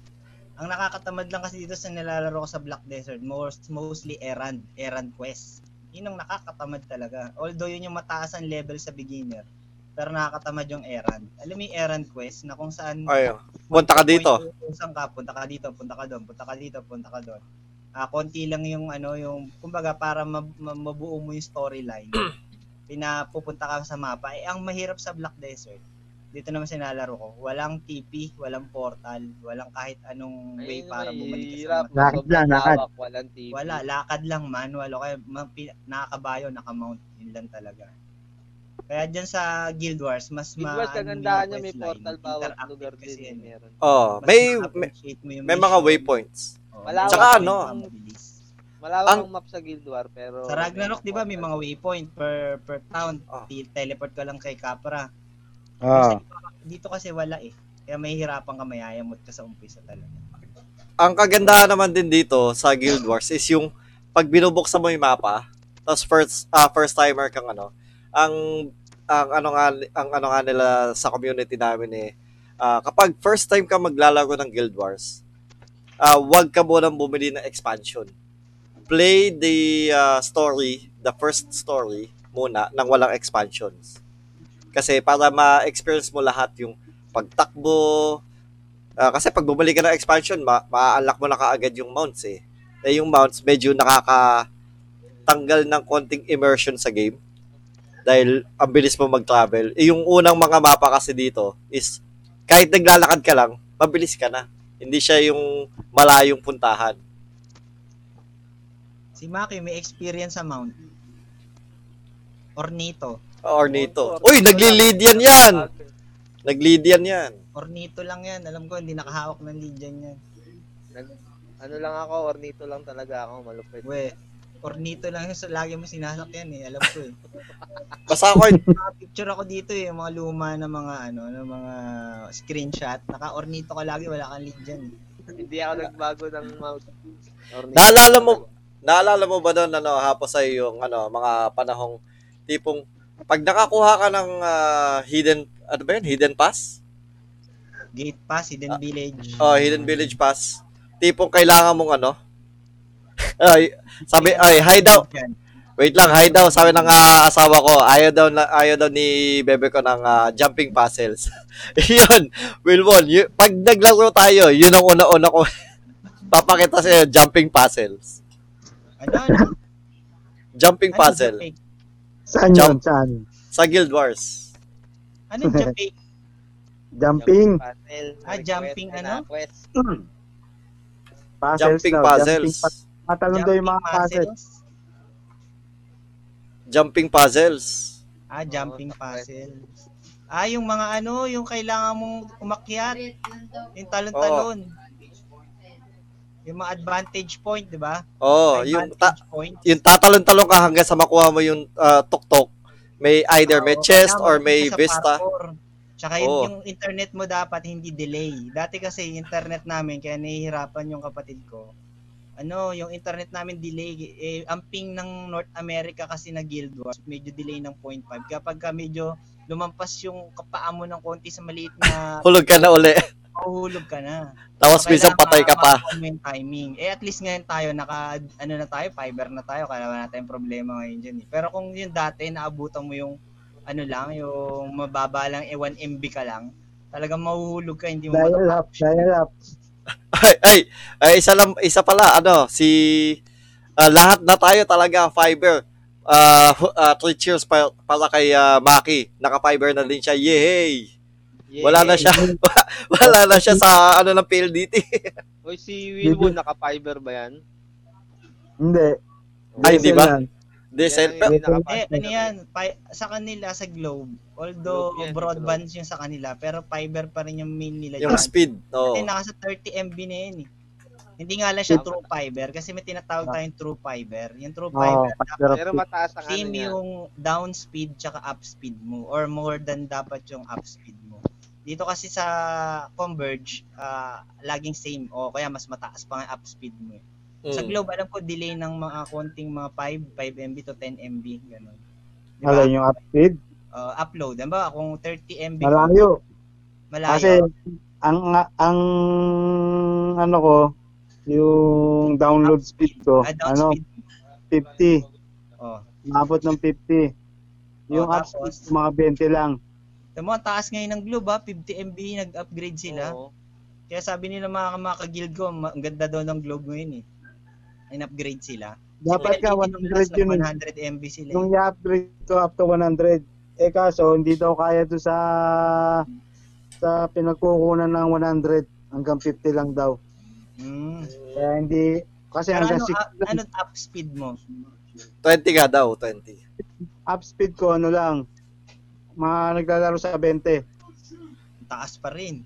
Ang nakakatamad lang kasi dito sa nilalaro ko sa Black Desert, most, mostly errand, errand quest. Yun ang nakakatamad talaga. Although yun yung mataas ang level sa beginner, pero nakakatamad yung errand. Alam mo yung errand quest na kung saan Ay, punta ka dito. Kung ka, punta ka dito, punta ka doon, punta ka dito, punta ka doon. Ah, konti lang yung ano, yung kumbaga para mab- ma- mabuo mo yung storyline. Pinapupunta ka sa mapa. Eh, ang mahirap sa Black Desert, dito naman sinalaro ko, walang TP, walang portal, walang kahit anong way para bumalik ka sa. Lakad lang, lakad. Walang TV. Wala, lakad lang manual o kaya nakakabayo, nakamount, yun lang talaga. Kaya dyan sa Guild Wars, mas Guild Wars, kagandahan yung niya may portal bawat interactive lugar kasi din. yan eh, eh. Meron. Oh, Mas may may, may mga waypoints. Oo, Malawak Tsaka ano. Malawak Ang- ang map sa Guild War, pero... Sa Ragnarok, di ba, may mga waypoint per per town. Ah. Ti- Teleport ka lang kay Capra. Ah. Dito kasi wala eh. Kaya may hirapan ka, mayayamot ka sa umpisa talaga. Ang kagandahan naman din dito sa Guild Wars is yung pag binubuksan mo yung mapa, tapos first ah, first timer kang ano, ang ang ano nga ang ano nga nila sa community namin eh ah, kapag first time ka maglalaro ng Guild Wars, ah wag ka munang bumili ng expansion. play the uh, story, the first story muna nang walang expansions. Kasi para ma-experience mo lahat yung pagtakbo, ah, kasi pag bumalik ka ng expansion, ma- ma-unlock mo na kaagad yung mounts eh. Eh yung mounts medyo nakaka tanggal ng konting immersion sa game dahil ang bilis mo mag-travel. Eh, yung unang mga mapa kasi dito is kahit naglalakad ka lang, mabilis ka na. Hindi siya yung malayong puntahan. Si Maki may experience sa Mount. Ornito. Ornito. Uy, nagli-lead yan yan! Nag-lead yan yan. Ornito lang yan. Alam ko, hindi nakahawak ng lead yan yan. Nag- ano lang ako, ornito lang talaga ako, malupit. We, Ornito lang yung sa lagi mo sinasakyan eh. Alam ko eh. Basta ako, Mga picture ako dito eh. Yung mga luma na mga ano, na mga screenshot. Naka-ornito ka lagi, wala kang lead dyan. eh. Hindi ako nagbago ng mouse. Ornito. naalala mo, naalala mo ba doon, ano, hapos sa yung, ano, mga panahong tipong, pag nakakuha ka ng ah, hidden, ano ba yun, hidden pass? Gate pass, hidden village. Oh, hidden village pass. Tipong kailangan mong ano, ay, sabi, ay, hi daw, Yan. Wait lang, hi daw. Sabi ng ah, asawa ko, ayaw daw, na, ayaw daw ni bebe ko ng ah, jumping puzzles. yun, Wilwon, y- pag naglaro tayo, yun ang una-una ko. Papakita sa'yo, jumping puzzles. Ano, ano? Jumping Ano puzzle. Japek? Saan Jump. yun? Saan? Sa Guild Wars. Ano Japek? Jumping. Puzzle. Ah, jumping ano? Quest. Puzzles Jumping daw. puzzles. Jumping daw yung mga puzzles. Jumping puzzles. Ah, jumping Oo, puzzles. Ah, yung mga ano, yung kailangan mong umakyat. Yung talon-talon. Yung mga advantage point, di ba? Oh, yung, ta- point. yung tatalon-talon ka hanggang sa makuha mo yung ah, tuktok. May either may Oo, chest or may vista. parkour. Tsaka yung, Oo. yung internet mo dapat hindi delay. Dati kasi internet namin, kaya nahihirapan yung kapatid ko. Ano, yung internet namin delay, eh, ang ping ng North America kasi na Guild Wars, medyo delay ng 0.5. Kapag ka medyo lumampas yung kapaa mo ng konti sa maliit na Hulog ka na uli. Mahuhulog ka na. Tapos minsan Kailangan patay ka pa. yung timing. Eh at least ngayon tayo naka ano na tayo, fiber na tayo, kaya wala na tayong problema ngayon diyan eh. Pero kung yung dati naabutan mo yung ano lang, yung mababa lang eh 1 MB ka lang, talagang mahuhulog ka, hindi mo Dial up. Dial up. ay, ay, ay, isa lang, isa pala, ano, si, ah, lahat na tayo talaga, fiber. Ah, hu- ah, three cheers pa, para kay ah, Maki. Naka-fiber na din siya. Yay! Yay! Wala na siya. Wala na siya sa ano ng PLDT. Uy, si Wilwon, naka-fiber ba yan? Hindi. Ay, di ba? Decent. Yan hindi Eh, ano yan, pi- sa kanila sa Globe, although Globe yan, broadband yung sa kanila, pero fiber pa rin yung main nila Yung dyan. speed. Oh. Kasi nasa 30 MB na yun eh. Hindi nga lang siya Ah. true fiber kasi may tinatawag tayong true fiber. Yung true fiber, fiber Pero mataas ang ano same niya. yung down speed tsaka up speed mo or more than dapat yung up speed mo. Dito kasi sa Converge, ah, laging same o kaya mas mataas pa nga up speed mo. eh. Sa Mm. Globe, alam ko delay ng mga konting mga 5, 5 MB to 10 MB, ganun. Di ba? Alam yung upspeed. Ah, upload. Diba? Kung 30 MB, Malayo. malayo. Kasi ang ang ano ko yung download speed ko ah, down ano speed. 50 Oh. umabot ng 50 yung Oh, up speed mga 20 lang Tama mo, ang taas ngayon ng Globe ha, 50 MB nag-upgrade sila. Oo. Kaya sabi nila mga mga ka-guild ko, ang ganda daw ng Globe ngayon eh. In-upgrade sila. dapat ka 100 yun eh. 100 MB sila. eh. nung i-upgrade ko up to 100 eh kaso hindi daw kaya to sa sa pinagkukunan ng 100 hanggang 50 lang daw Mm. kaya hindi kasi Pero hanggang ano, 6 ah, ano up speed mo? 20 ka daw, 20. up speed ko ano lang mga naglalaro sa 20 Ang Taas pa rin.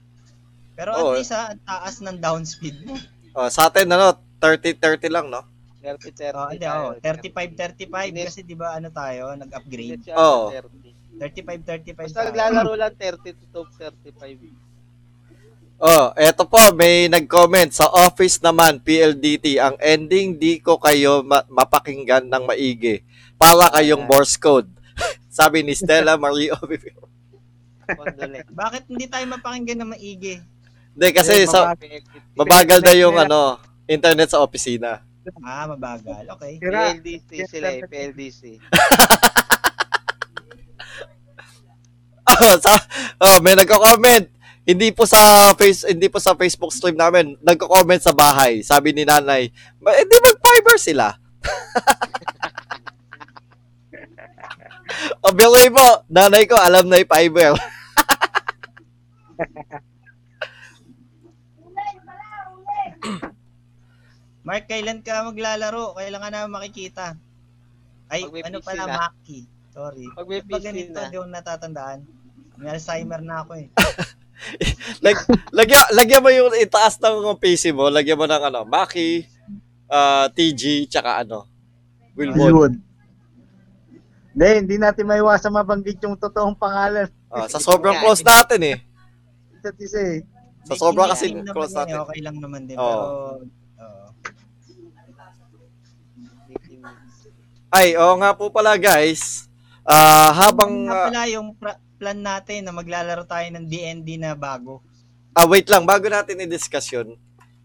Pero Oo. at least ha, ang taas ng down speed mo. Oh, sa atin, ano, 30-30 lang, no? 30, 30. Oh, hindi, oh, 35-35 Hindi. kasi di ba ano tayo, nag-upgrade. Oo. 30. 35-35 Basta tayo. naglalaro lang 30 to 35. Oh, eto po, may nag-comment sa office naman, PLDT, ang ending di ko kayo ma- mapakinggan ng maigi. Para kayong Morse code. Sabi ni Stella Marie Ovivio. Condolence. Bakit hindi tayo mapakinggan na maigi? Hindi, kasi sa, mabagal na yung ano, internet sa opisina. Ah, mabagal. Okay. PLDC sila eh, PLDC. Oh, sa, oh, may nagko-comment. Hindi po sa face hindi po sa Facebook stream namin. Nagko-comment sa bahay. Sabi ni nanay, "Ma- eh, mag-fiber sila." o bilay mo, nanay ko alam na yung fiber. Mark, kailan ka maglalaro? Kailan ka na makikita? Ay, Pag may ano PC pala, na. Maki. Sorry. Pag may Pag PC ganito, na. di ko natatandaan. May Alzheimer na ako eh. Lag, lagyan, lagyan mo yung itaas ng PC mo, lagyan mo ng ano, Maki, ah, TG, tsaka ano, Wilmon. Yun. Hindi, hindi natin maiwasan mabanggit yung totoong pangalan. Ah, sa sobrang close natin eh. Isa't isa eh. Sa sobra Hindi- kasi close yan, natin. Okay lang naman din. Oo. Pero, oo. Ay, oo nga po pala guys. Ah, habang Nga ah, pala yung pra- plan natin na maglalaro tayo ng D&D na bago. ah, wait lang bago natin i-discuss 'yun.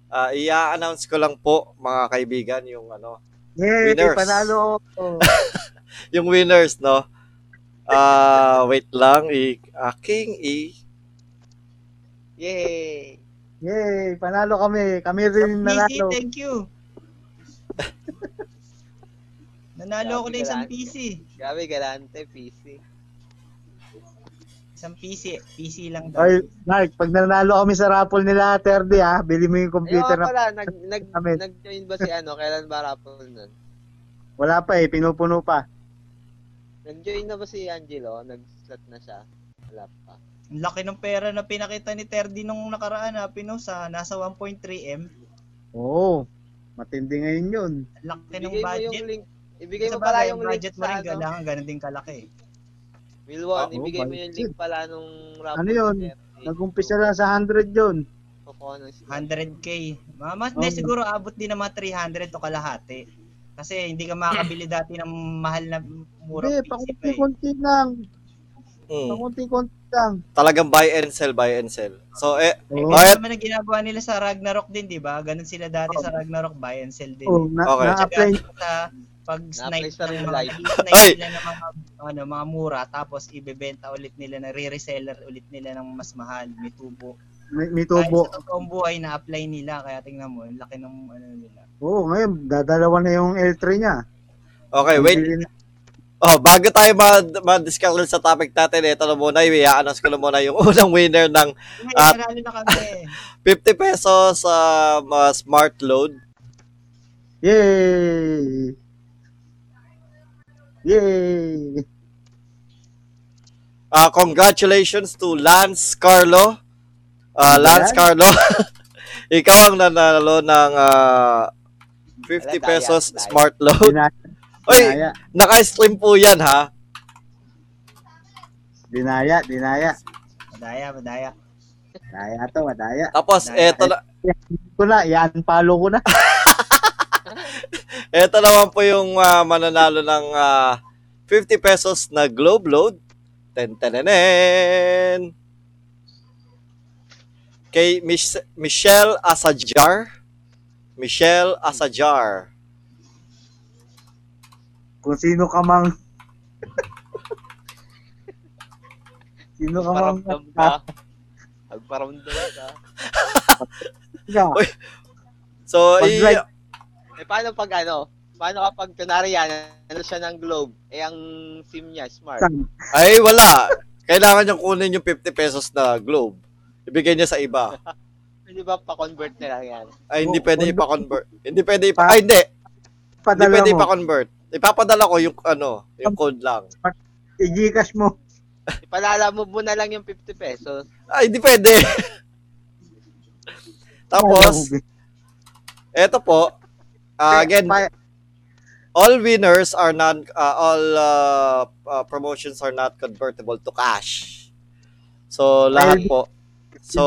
Ah, i-announce ko lang po mga kaibigan yung ano, Yay, Winners. panalo ako. yung winners, no. Ah, wait lang, i aking i Yay! Yay, panalo kami. Kami rin PC, nanalo. thank you. Nanalo ako ng isang PC. Grabe, galante, PC. Isang PC. PC lang daw. Ay, Mark, pag nanalo kami sa raffle nila, Terdy ha, bili mo yung computer nga na pala, nag, nag, nag-join ba si ano? Kailan ba raffle nun? wala pa eh, pinupuno pa. Nag-join na ba si Angelo? Nag-slot na siya? Wala pa. Ang laki ng pera na pinakita ni Terdy nung nakaraan na pinusa. Nasa 1.3M. Oo, matindi ngayon yun. Ang laki ng Ibigay mo budget. yung link. Ibigay mo pala yung budget link mo rin. ano. Kailangan ganun din kalaki. Wilwon, Oo, ibigay mo yung link pala nung raffle. Ano yun? Nag-umpisa lang sa 100 yun. Kukuha ng slot. 100k. Mga mas, Oo. siguro abot din ng mga 300 o kalahati. Kasi hindi ka makakabili dati ng mahal na murang Hindi, PC eh. pakunti-kunti lang. mm, Pakunti-kunti lang. talagang buy and sell, buy and sell. So eh Ganun Bakit? naman ang ginagawa nila sa Ragnarok din, di ba? Ganun sila dati sa Ragnarok, buy and sell din. oh, na, Okay. na-apply. Sa pag snipe sa ng real mga Ay! nila ng mga ano mga mura tapos ibebenta ulit nila na re-reseller ulit nila ng mas mahal, may tubo. May, may Kahit tubo. sa totoong buhay na apply nila kaya tingnan mo, ang laki ng ano nila. Oo, ngayon, dadalawa na yung L3 niya. okay, wait. Oh, bago tayo ma- ma-discuss sa topic natin, ito na muna, i-announce ko na muna yung unang winner ng na kami. 50 pesos sa smart load. Yay! Yay! Ah, congratulations to Lance Carlo. Ah, Lance. Carlo. Ikaw ang nanalo ng ah, 50 Wala, daya, pesos smart load. Oy, Dinaya. naka-stream po yan ha. Dinaya, dinaya. Madaya, madaya. Daya to, madaya. Tapos, Daya. eto, na, Ko na, yan, follow ko na. eto naman po yung ah, mananalo ng ah, 50 pesos na globe load. Ten tenenen. Kay Mich- Michelle Asajar. Michelle Asajar. Kung sino ka mang... sino ka mang... Paramdam ka. Magparamdam ka. Ka. Uy. So, i- Pag-like. Eh, paano pag ano? Paano kapag kunwari yan, ano siya ng globe? Eh, ang SIM niya, smart. Ay wala. Kailangan niyang kunin yung 50 pesos na globe. Ibigay niya sa iba. Hindi ba pa-convert nila yan? Ay, hindi Oh, pwede condo- ipa-convert. Hindi pwede ipa... Pa- Ay, hindi. Hindi Padala pwede mo. ipa-convert. Ipapadala ko yung ano, yung code lang. I-Gcash mo. Ipalala mo mo na lang yung 50 pesos. Ay, hindi pwede. Tapos, eto po. ah, again, all winners are not, ah, all ah, ah, promotions are not convertible to cash. So, lahat po. So.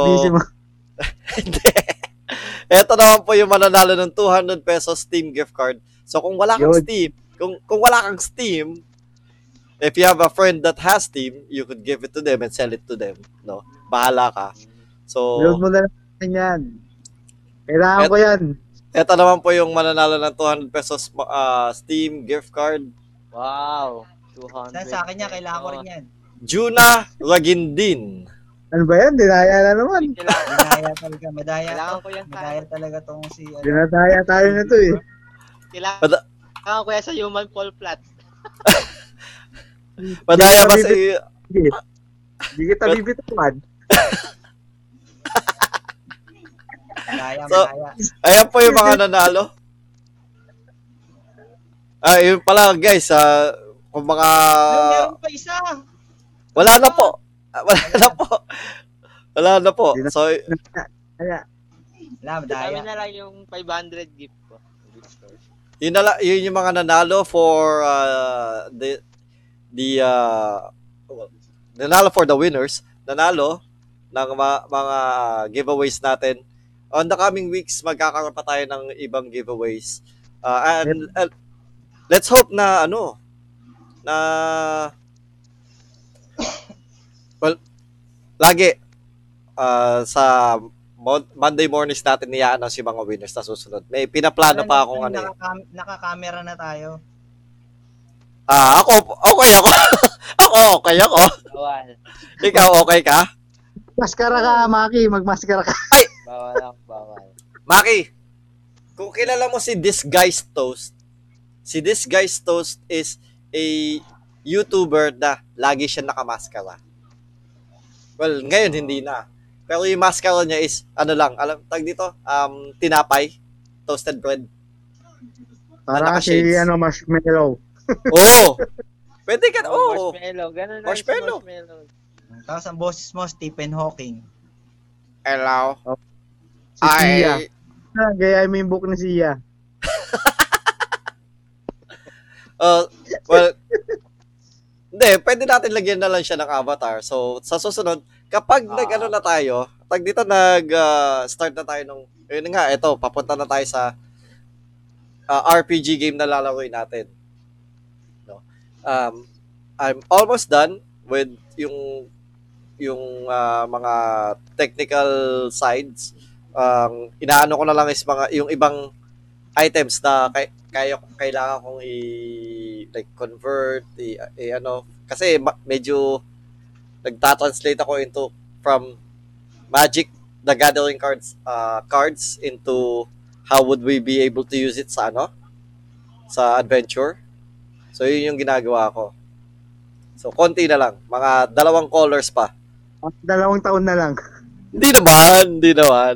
Hindi. Ito naman po yung mananalo ng 200 pesos Steam gift card. So kung wala kang Yun. Steam, kung kung wala kang Steam, if you have a friend that has Steam, you could give it to them and sell it to them, no? Bahala ka. So Load mo na lang yan. Kailangan Et- ko yan. Ito naman po yung mananalo ng 200 pesos ah, Steam gift card. Wow. 200. Sa, sa akin niya, kailangan ko rin yan. Juna Ragindin. Ano ba yan? Dinaya na naman. Madaya talaga, madaya kailangan to. ko yan. Madaya talaga tong si, ano, Dinadaya tayo nito eh. Kailangan, kailangan ko yan sa human fall flat. Madaya ba si... Sige. Hindi kita bibitawan. So-. Ayan po yung mga nanalo. Ah, yun pala guys, ah, kung mga... Meron pa isa. Wala na po. Ah, Wala na po. Wala na po. So, Wala, madaya. Kami na lang yung 500 gift store. yun, na, la- yun yung mga nanalo for uh, the the uh, nanalo for the winners. Nanalo ng ma- mga giveaways natin. On the coming weeks, magkakaroon pa tayo ng ibang giveaways. Uh, and, and let's hope na ano na well lagi uh, sa Mon- Monday mornings natin niyaan yung mga winners na susunod. May pinaplano pa akong ano. Nakakam- nakakamera na tayo. Ah, ako okay ako. ako okay ako. Bawal. Ikaw okay ka? maskara ka, Maki. Magmaskara ka. Bawal lang, bawal. Maki, kung kilala mo si Disguised Toast, si Disguised Toast is a YouTuber na lagi siya nakamaskara. Well, ngayon hindi na. Pero yung maskara niya is, ano lang, alam, tag dito, um, tinapay, toasted bread. Para si ano, marshmallow. Oo! Pwede ka, oo. Marshmallow. Ganun lang Marshmallow. marshmallow. Tapos ang boses mo, Stephen Hawking. Hello. Si Sia. Ay, Ah, Gaya mo yung book ni Sia. Uh, well, hindi, pwede natin lagyan na lang siya ng avatar. So, sa susunod, kapag Ah. nag-ano na tayo, tag dito nag-start na tayo ng, yun nga, ito, papunta na tayo sa uh, RPG game na lalaroin natin. No? Um, I'm almost done with yung yung uh, mga technical sides. Ang inaano ko na lang is mga yung ibang items na kay, kaya kailangan kong i like convert i, i- ano kasi ma- medyo nagta-translate ako into from Magic the Gathering cards uh, cards into how would we be able to use it sa ano sa adventure. So yun yung ginagawa ko. So konti na lang, mga dalawang colors pa. Dalawang taon na lang. Hindi naman, hindi naman.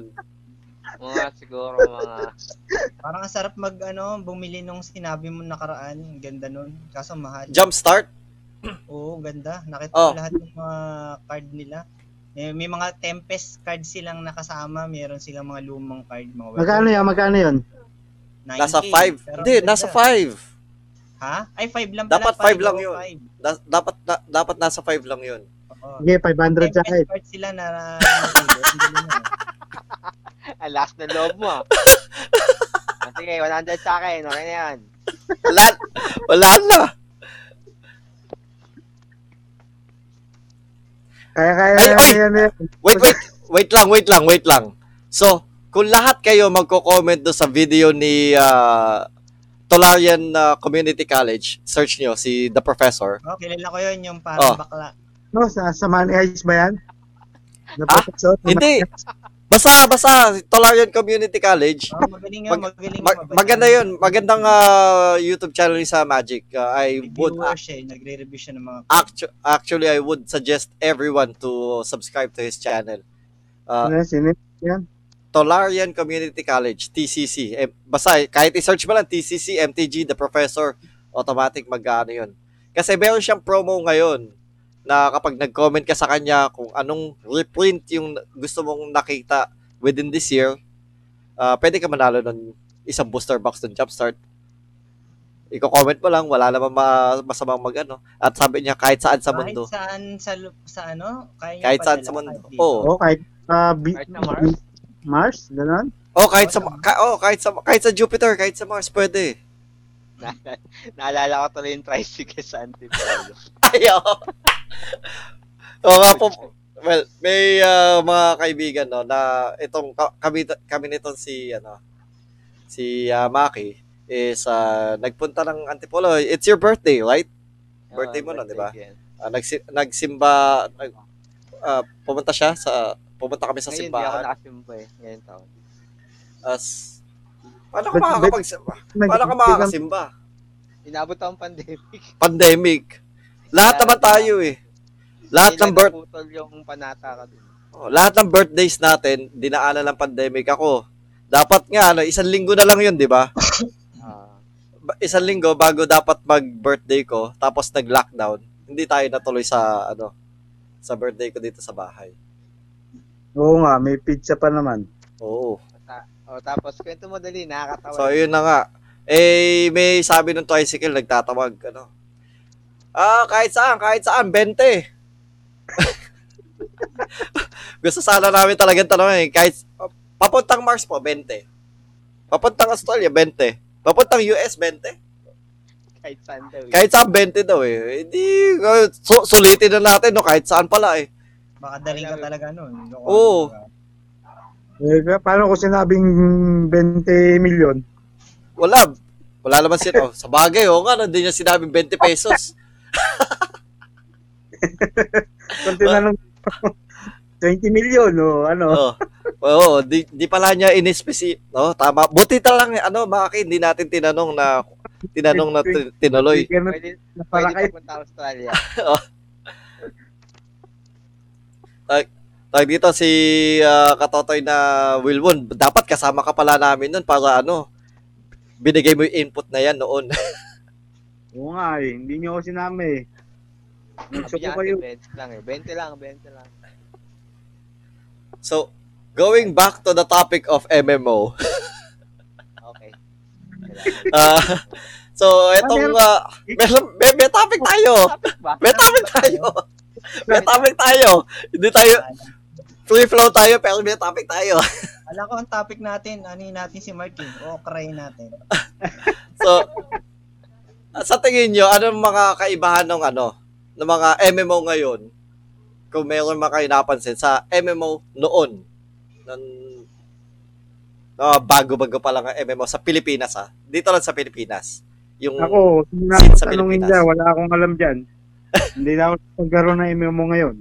Mga siguro mga... Parang ang sarap mag, ano, bumili nung sinabi mo nakaraan. Ang Ganda nun. Kaso mahal. Jumpstart? Oo, ganda. Nakita Oh. ko lahat ng mga card nila. Eh, may mga Tempest card silang nakasama. Meron silang mga lumang card. Mga Magkano yan? Magkano yun? 9K, Nasa 5. pero Hindi, ang ganda. nasa 5. Ha? Ay, 5 lang Dapat pala. five lang oo, yun. five. Da- dapat na, dapat nasa 5 lang 'yun. Oo. Sige, 500 sa akin. Tempest card sila na last na loob mo. ah. Ah, Sige, 100 sa akin. Okay na yan. Wala, wala na. Kaya, kaya, Ay, oy! yan, yan. Wait, wait. Wait lang, wait lang, wait lang. So, kung lahat kayo magko-comment do sa video ni ah, Tolarian ah, Community College, search nyo si The Professor. Oh, kilala ko yun, yung parang Oh. bakla. No, sa, sa Money Heist ba yan? Na Ah? professor? Hindi. Basta, basta, Tolarian Community College. Oh, magaling yun, Mag- magaling Ma- yun. maganda yun. Magandang ah, YouTube channel sa Magic. Ah, I May would, viewers siya, eh, nagre-review siya ng mga actu- actually, I would suggest everyone to subscribe to his channel. Ah, Ano, sino yan? Tolarian Community College, TCC. Eh, basta, kahit i-search mo lang TCC, MTG, The Professor, automatic mag-ano yun. Kasi meron siyang promo ngayon na kapag nag-comment ka sa kanya kung anong reprint yung gusto mong nakita within this year, ah, pwede ka manalo ng isang booster box ng Jumpstart. Iko-comment mo lang, wala naman ma- masamang mag-ano. At sabi niya, kahit saan sa mundo. Kahit saan sa, sa ano, kaya Kahit saan sa mundo. Oo. Oh, kahit, ah, bi- Kahit sa Mars? Mars? Ganon? Oh, kahit sa ka, oh, kahit sa kahit sa Jupiter, kahit sa Mars pwede. Naalala ko tuloy yung tricycle sa Antipolo. Ayo. Oo nga po. Well, may ah, mga kaibigan no na itong ka- kami kami nitong si ano si ah, Maki is ah, nagpunta ng Antipolo. It's your birthday, right? Birthday mo nun, di ba? nagsi- nagsimba, nag, ah, pumunta siya sa, pumunta kami sa Ngayon, di ako simbahan. nakasimba eh. Ngayon taon. As, paano ka makakapagsimba? Paano ka makakasimba? Inabot akong pandemic. Pandemic. Lahat naman tayo eh. Lahat ng birth, yung panata ka dun. oh, lahat ng birthdays natin, dinaanan ng pandemic ako. Dapat nga, ano, isang linggo na lang yun, di ba? Ah. Ba- Isang linggo bago dapat mag-birthday ko, tapos nag-lockdown. Hindi tayo natuloy sa, ano, sa birthday ko dito sa bahay. Oo nga, may pizza pa naman. Oo. O, tapos, kwento mo dali, nakakatawa. So, yun na nga. Eh, may sabi ng tricycle, nagtatawag, ano. Ah, kahit saan, kahit saan, 20. Gusto sana namin talagang tanongin, kahit, papuntang Mars po, 20. Papuntang Australia, 20. Papuntang US, 20. Kahit saan daw. eh. Kahit saan, 20 daw eh. Hindi, uh, so, sulitin na natin, no, kahit saan pala eh. Baka dali ka talaga nun. Loko, Oo. diba? Eh, paano ko sinabing 20 milyon? Wala. Wala naman siya. Oh, sa bagay, oh, nga, hindi niya sinabing 20 pesos. Kung tinanong 20 milyon, o ano. Oo. Oo, di, di pala niya in-specific. No, tama. Buti ta lang, ano, Maki, hindi natin tinanong na, tinanong na tin- tinuloy. Pwede, para pwede kay papunta Australia. Tawag dito si ah, Katotoy na Wilwon, dapat kasama ka pala namin nun para ano, binigay mo yung input na yan noon. Oo nga eh, hindi nyo ako sinama eh. Gusto Sabi ko niya, kayo. 20 lang eh. 20 lang, 20 lang. so, going back to the topic of MMO. Okay. ah, so, etong, uh, meron, may, may topic tayo. May topic tayo. May topic tayo. Hindi tayo, free flow tayo, pero may topic tayo. Alam ko ang topic natin, ano natin si Martin, o cry natin. So, sa tingin nyo, anong mga kaibahan ng ano, ng mga MMO ngayon? Kung meron mga kayo napansin sa MMO noon. Ng, no, bago-bago pa lang ang MMO sa Pilipinas ha. Dito lang sa Pilipinas. Yung, Ako, Scene sa Pilipinas. niya, wala akong alam dyan. hindi na ako magkaroon ng MMO ngayon.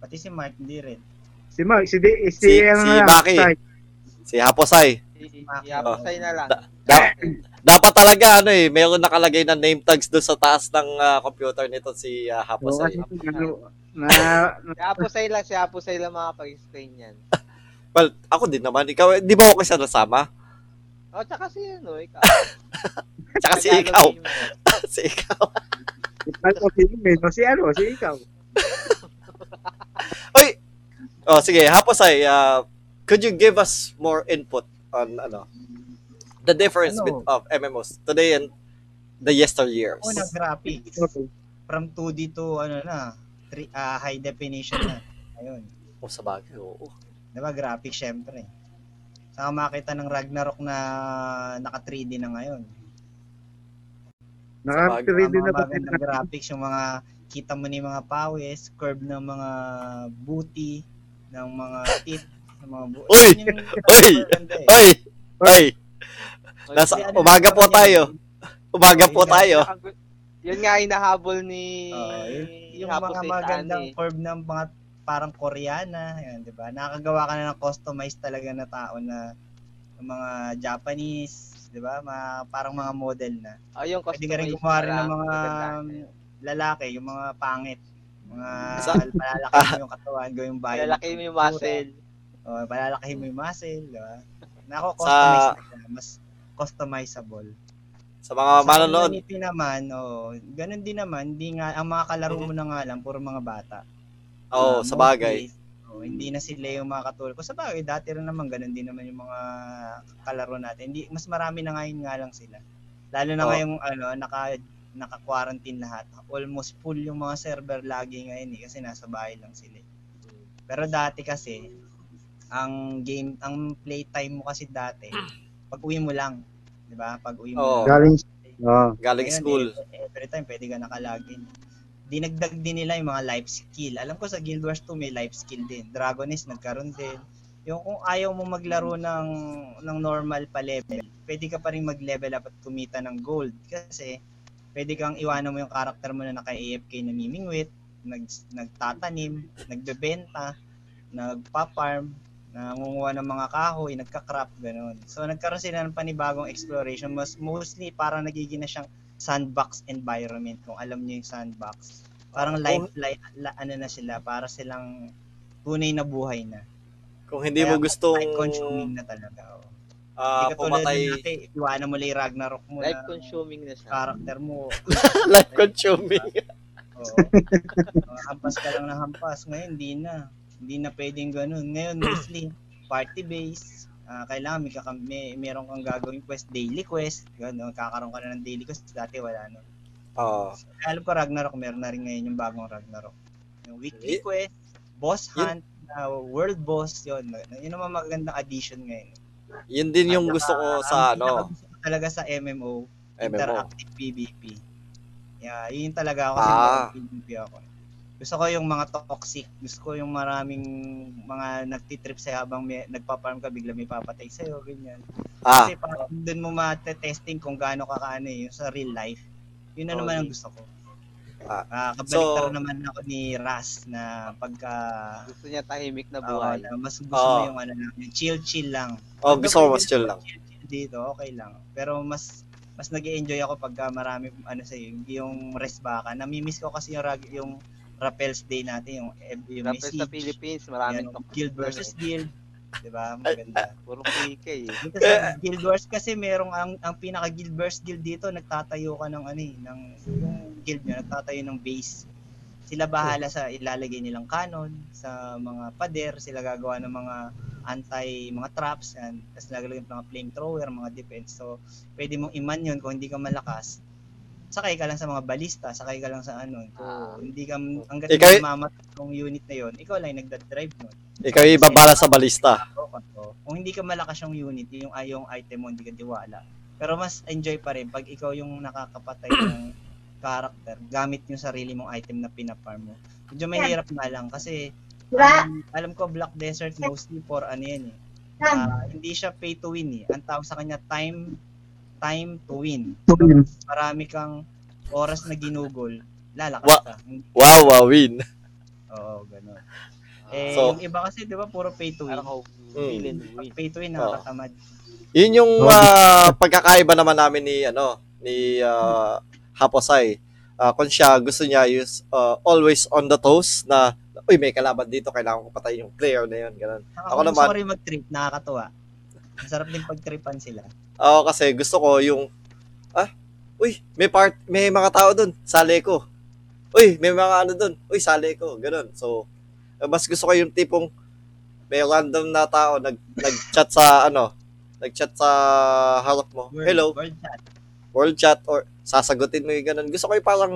Pati si Mark, hindi rin. Si Mark, si, Di, si, Si- ano si na Maki. Sai. si Haposay. Yapasay na lang. Da- dapat talaga ano eh, meron nakalagay na name tags doon sa taas ng ah, computer nito si uh, Oo, Haposay. kasi, ano, na, Si Apusay lang, si Apusay lang makapag-explain yan. Well, ako din naman. Ikaw, di ba ako kasi nasama? O, tsaka si ano, ikaw. Tsaka si ikaw. si ikaw. ano, si, si ano, si ikaw. Oy! Oh, sige, Haposay, uh, could you give us more input on ano the difference Ano? with, of MMOs today and the yesteryears? Una, graphics. Okay. From 2D to, ano na, three, ah, high definition na. Ayun. Oh, sa bagay, oo. Diba, graphics syempre. Saka makita ng Ragnarok na naka 3D na ngayon. Nakaka-ready Mga na ba magandang graphics, yung mga kita mo ni mga pawis, curve ng mga booty, ng mga teeth, ng mga bu- Uy! Yung Uy! eh. Oy! Oy! Nasa ano, umaga po ano tayo. Umaga po Ayun, tayo. Yun nga hinahabol ni yun, yung mga magandang curve ng mga parang Koreana, yan, 'di ba? Nakakagawa ka na ng customized talaga na tao na mga Japanese, 'di ba? Mga parang mga model na. Oh, yung Pwede ka rin gumawa rin ng mga lalaki, yung mga pangit. Mga palalaki mo yung katawan, gawing bayo. Malalaki mo yung muscle. Oh, palalaki mo yung muscle, 'di ba? Nako Sa- customized na siya, mas customizable. Sa mga Sa manonood, community naman, oh, ganun din naman, hindi nga ang mga kalaro mo na nga lang puro mga bata. oh, Uh, sa bagay. days, oh, hindi na sila yung mga katulad ko. Sa bagay, dati rin naman ganun din naman yung mga kalaro natin. Hindi mas marami na ngayon nga lang sila. Lalo na Oh. ngayong ano, naka naka-quarantine lahat. Almost full yung mga server lagi ngayon eh, kasi nasa bahay lang sila. eh. Pero dati kasi ang game, ang playtime mo kasi dati, pag uwi mo lang, 'di ba? Pag uwi mo lang. Galing, oh, Galing Ngayon, school. eh, every time pwede ka nakalagin. Dinagdag din nila yung mga life skill. Alam ko sa Guild Wars 2 may life skill din. Dragonist nagkaroon din. Yung kung ayaw mo maglaro ng ng normal pa level, pwede ka pa rin mag-level up at kumita ng gold kasi pwede kang iwanan mo yung character mo na naka-AFK na mimingwit, nag, nagtatanim, nagbebenta, nagpa-farm, nangunguha ng mga kahoy, nagka-crop, ganun. So nagkaroon sila ng panibagong exploration, mas mostly parang nagiging na siyang sandbox environment kung alam niyo yung sandbox. Parang Kung- life, life la- ano na sila, para silang tunay na buhay na. Kung hindi mo gustong Time consuming na talaga. Oh. Hindi katulad pumatay, ng dati, iwanan mo lang yung Ragnarok mo Life na consuming na siya. character mo. life consuming. Oo. Uh, hampas ka lang ng hampas. Ngayon, hindi na. Hindi na pwedeng ganun. Ngayon, mostly, party base. Ah, kailangan may, kakam- may meron kang gagawin quest, daily quest. Ganun, kakaroon ka na ng daily quest. Dati wala no. Oo. Kaya alam ko Ragnarok, meron na rin ngayon yung bagong Ragnarok. Yung weekly Y- quest, boss Yun- hunt, na world boss, yun. Yun naman magandang addition ngayon. Yun din yung At gusto ko saka, sa ano, ko talaga sa MMO, MMO. interactive PvP. Yeah, yun talaga ako Ah. kasi PvP ako. Gusto ko yung mga toxic. Gusto ko yung maraming mga nagtitrip sa'yo habang may, nagpa-farm ka, bigla may papatay sa'yo, ganyan. Ah, Kasi parang doon mo mate-testing kung gaano ka kaano eh, yung sa real life. Yun na naman ang gusto ko. Ah, kabaliktad so- naman ako ni Ras na pagka Gusto niya tahimik na buhay. na mas gusto Oo. mo yung ano lang, yung chill-chill lang. oh, gusto ko mas chill lang. dito, okay lang. Pero mas mas nag enjoy ako pagka marami ano sa yung rest baka. Namimiss ko kasi yung yung Rappels Day natin, yung yung may Rappel sa siege, Philippines, maraming yan, top guild versus guild. 'Di ba? Maganda. Puro PK eh. Sa Guild Wars kasi merong ang ang pinaka Guild Wars guild dito nagtatayo ka ng ano eh, ng guild niya nagtatayo ng base. Sila bahala sa ilalagay nilang cannon sa mga pader, sila gagawa ng mga anti mga traps and tapos lalagay ng mga flamethrower, mga defense. So pwede mong iman yun kung hindi ka malakas. Sakay ka lang sa mga balista, sakay ka lang sa ano. So, Ah. hindi ka hangga't Ikaw- hindi mamatay yung unit na yon, ikaw lang yung nagda-drive nun. Ikaw yung ibabala sa balista. Kung hindi ka malakas yung unit, yung ay yung item mo hindi ka diwala. Pero mas enjoy pa rin pag ikaw yung nakakapatay ng character gamit yung sarili mong item na pinafarm mo. Medyo mahirap nga lang kasi um, alam ko Black Desert mostly for ano yan eh. Ah, hindi siya pay to win eh. Ang tawag sa kanya time time to win. So, marami kang oras na ginugol, lalakas Wa- ka. Wow, wow, win. Oo, ganun. Eh, So- yung iba kasi, di ba, puro pay to win. Mm. win. pay to win, nakakatamad. Yun yung ah, pagkakaiba naman namin ni ano ni ah, Haposay. Ah, kung siya gusto niya is ah, always on the toes na uy may kalaban dito kailangan ko patayin yung player na yun ganun. Ako, Ako naman- sorry mag-trip, nakakatuwa. Masarap din pag-tripan sila. Ako kasi gusto ko yung ah uy may part may mga tao doon sali ko. Uy may mga ano doon. Uy sali ko ganun. So ah, mas gusto ko yung tipong may random na tao nag nag-chat sa ano nag-chat sa harap mo. World, Hello. World chat. world chat or sasagutin mo yung ganun. Gusto ko yung parang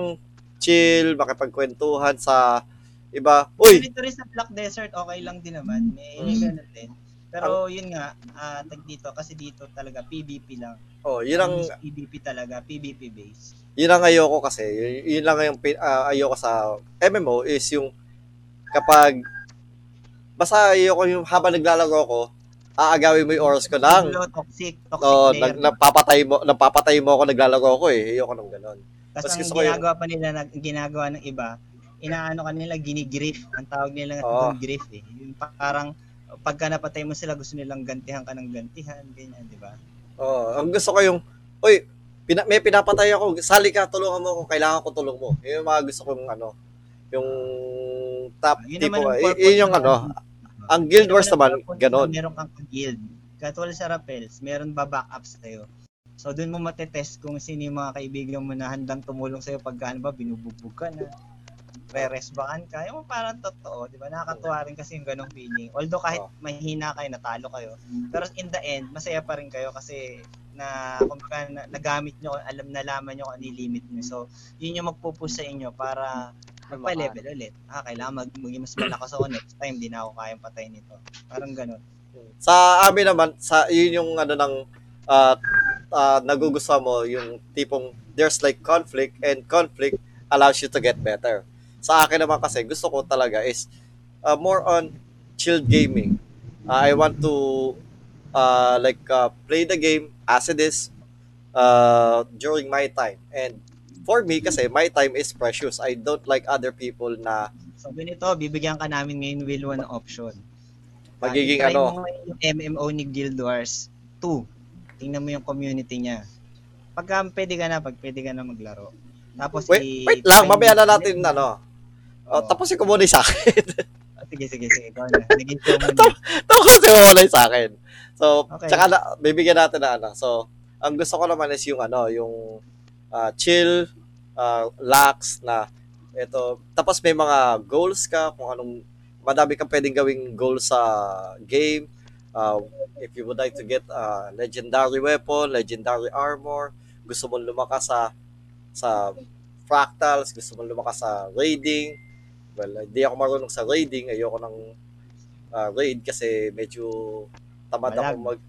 chill, makipagkwentuhan sa iba. Uy, Dito rin sa Black Desert, okay lang din naman. May Mm. ganun din. Pero yun nga, ah, tag dito, kasi dito talaga PvP lang. oh, yun ang PvP talaga, PvP base. yun ang ayoko kasi. Yun, yun lang yung ah, ayoko sa MMO is yung kapag basta ayoko yung habang naglalaro ko, aagawin mo yung oras ko lang. Toxic, toxic Oh, nag, nagpapatay mo, nagpapatay mo ako naglalaro ko eh. Ayoko nang ganun. Tapos ang ko yung- ginagawa pa nila, nag, ginagawa ng iba, inaano ka nila, ginigriff. Ang tawag nila Oo. doon, griff eh. Yung parang, pagka napatay mo sila, gusto nilang gantihan ka ng gantihan, ganyan, di ba? Oh, ang gusto ko yung, uy, pina, may pinapatay ako, sali ka, tulungan mo ako, kailangan ko tulong mo. Yun yung mga gusto kong ano, yung top Yun tipo, naman ang y- purpose yun yung ng- ano, ang Guild Yun Wars naman, ganon. Meron kang guild. Katulad sa Rappels, meron ba backup sa'yo. So, doon mo matetest kung sino yung mga kaibigan mo na handang tumulong sa'yo pag ano ba, binubugbog ka na, re-resbaan ka. Yung parang totoo, di ba? Nakakatuwa rin kasi yung ganong feeling. Although kahit mahina kayo, natalo kayo. Pero in the end, masaya pa rin kayo kasi na kumbaga na, nagamit nyo, alam nalaman nyo kung ano limit nyo. So, yun yung magpupush sa inyo para magpa-level ulit. Ah, kailangan mag maging mas malakas ako next time, di na ako kayang patayin nito. Parang ganun. Sa amin naman, sa yun yung ano ng uh, uh, nagugustuhan mo, yung tipong there's like conflict and conflict allows you to get better. Sa akin naman kasi, gusto ko talaga is uh, more on chilled gaming. Uh, I want to uh, like uh, play the game as it is uh, during my time. And for me kasi my time is precious. I don't like other people na So ganito, bibigyan ka namin ngayon Will ng option. Magiging i-try ano. mo yung MMO ni Guild Wars 2. Tingnan mo yung community niya. Pagka pwede ka na, pag pwede ka na maglaro. Tapos Wait, i- wait lang, mamaya na natin ano. Oh, tapusin ko muna yung sa akin. Ah, sige, sige, sige. Ikaw na. Naging show mo tapusin ko muna yung sa akin. So, Okay. tsaka na, bibigyan natin na ano. So, ang gusto ko naman is yung ano, yung ah, chill, uh, lax na ito. Tapos may mga goals ka kung anong madami kang pwedeng gawing goals sa game. Uh, if you would like to get a legendary weapon, legendary armor, gusto mo lumakas sa sa fractals, gusto mo lumakas sa raiding. Well, hindi ako marunong sa raiding, ayoko ng ah, raid kasi medyo tamad Malag. ako mag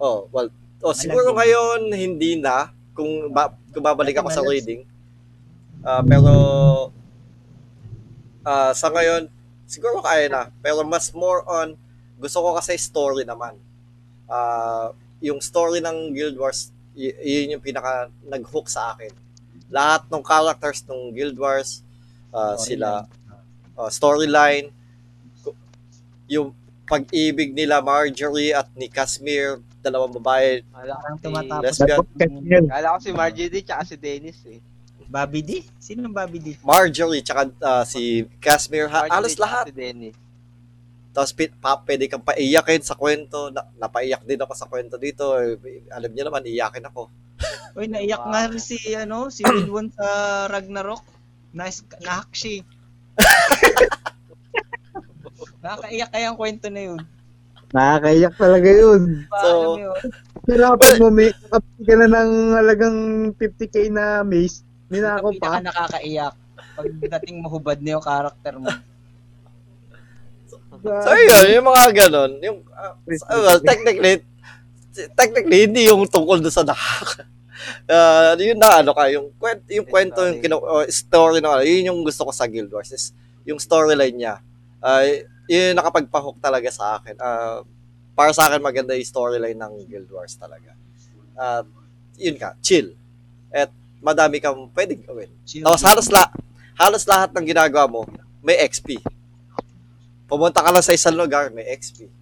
Oh, well, oh, siguro ngayon hindi na kung ba, kung babalik ako sa raiding. Ah, pero ah, sa ngayon siguro kaya na, pero mas more on gusto ko kasi story naman. Ah, yung story ng Guild Wars, y- yun yung pinaka nag-hook sa akin. Lahat ng characters ng Guild Wars, ah, sila uh, storyline, yung pag-ibig nila Marjorie at ni Casimir, dalawang babae, Parang si, tumatapos. lesbian. kala ko si Marjorie tsaka si Dennis eh. Bobby D? Sino ang Bobby D? Marjorie tsaka ah, si Casimir, ha, Marjorie halos lahat. Si Dennis. Tapos pa, pwede kang paiyakin sa kwento. Na, napaiyak din ako sa kwento dito. Eh, Alam niyo naman, iyakin ako. Uy, naiyak nga rin si, ano, si Wilwon sa Ragnarok. Nice, siya. eh. Nakakaiyak kaya ang kwento na yun. Nakakaiyak talaga yun. So? Hirapan mo, may kapag ka na ng halagang 50k na mace, ninako Pinaka pa. nakakaiyak. Pagdating mahubad na yung karakter mo. So, yun, yung mga ganon. Yung, well, technically, technically, hindi yung tungkol doon sa nakaka. Uh, yun na ano ka, yung kwento, yung kwento, yung kino, oh, story na ano, yun yung gusto ko sa Guild Wars is yung storyline niya. Uh, yun yung nakapagpahook talaga sa akin. Uh, para sa akin maganda yung storyline ng Guild Wars talaga. Uh, yun ka, chill. At madami kang pwedeng gawin. Chill. Tapos halos, la, halos lahat ng ginagawa mo, may XP. Pumunta ka lang sa isang lugar, may XP.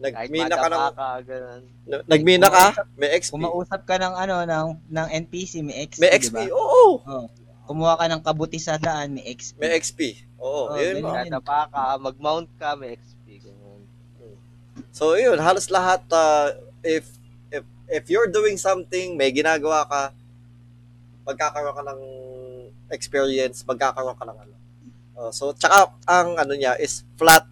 Nagmina ka ng, ka, ganun. nagmina ka, may XP. Kumausap ka ng ano ng ng NPC may XP, May XP, ba? oo. Oh. Kumuha ka ng kabuti sa daan, may XP. May XP. Oo, Oh, yun. Madapa ka, mag-mount ka, may XP. Ganun. So, yun, halos lahat, uh, if, if, if you're doing something, may ginagawa ka, magkakaroon ka ng experience, magkakaroon ka ng ano. Uh, so, tsaka, ang ano niya is flat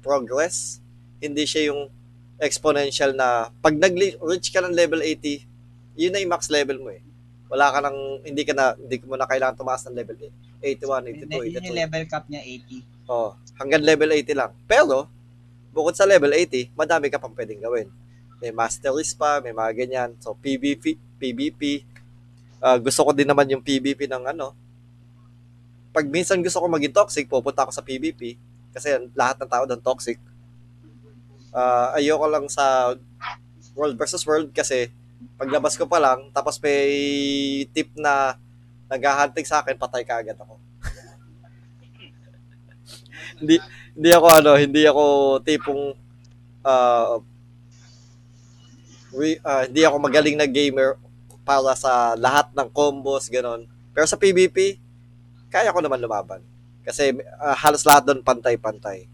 progress. Hindi siya yung exponential na, pag nag-reach ka ng level 80, yun na yung max level mo eh. Wala ka nang, hindi ka na, hindi mo na kailangan tumaas ng level 81, 82, Yun yung 82. level cap niya 80. Oh, hanggang level 80 lang. Pero, bukod sa level 80, madami ka pang pwedeng gawin. May masteries pa, may mga ganyan. So, PvP, PvP. Ah, gusto ko din naman yung PvP ng ano. Pag minsan gusto ko maging toxic, pupunta ako sa PvP. Kasi lahat ng tao doon toxic. Ah, ayoko lang sa world versus world kasi paglabas ko pa lang, tapos may tip na naghahunting sa akin, patay ka agad ako. hindi hindi ako ano, hindi ako tipong uh, we, ah, hindi ako magaling na gamer para sa lahat ng combos ganon. Pero sa PvP, kaya ko naman lumaban. Kasi ah, halos lahat doon pantay-pantay.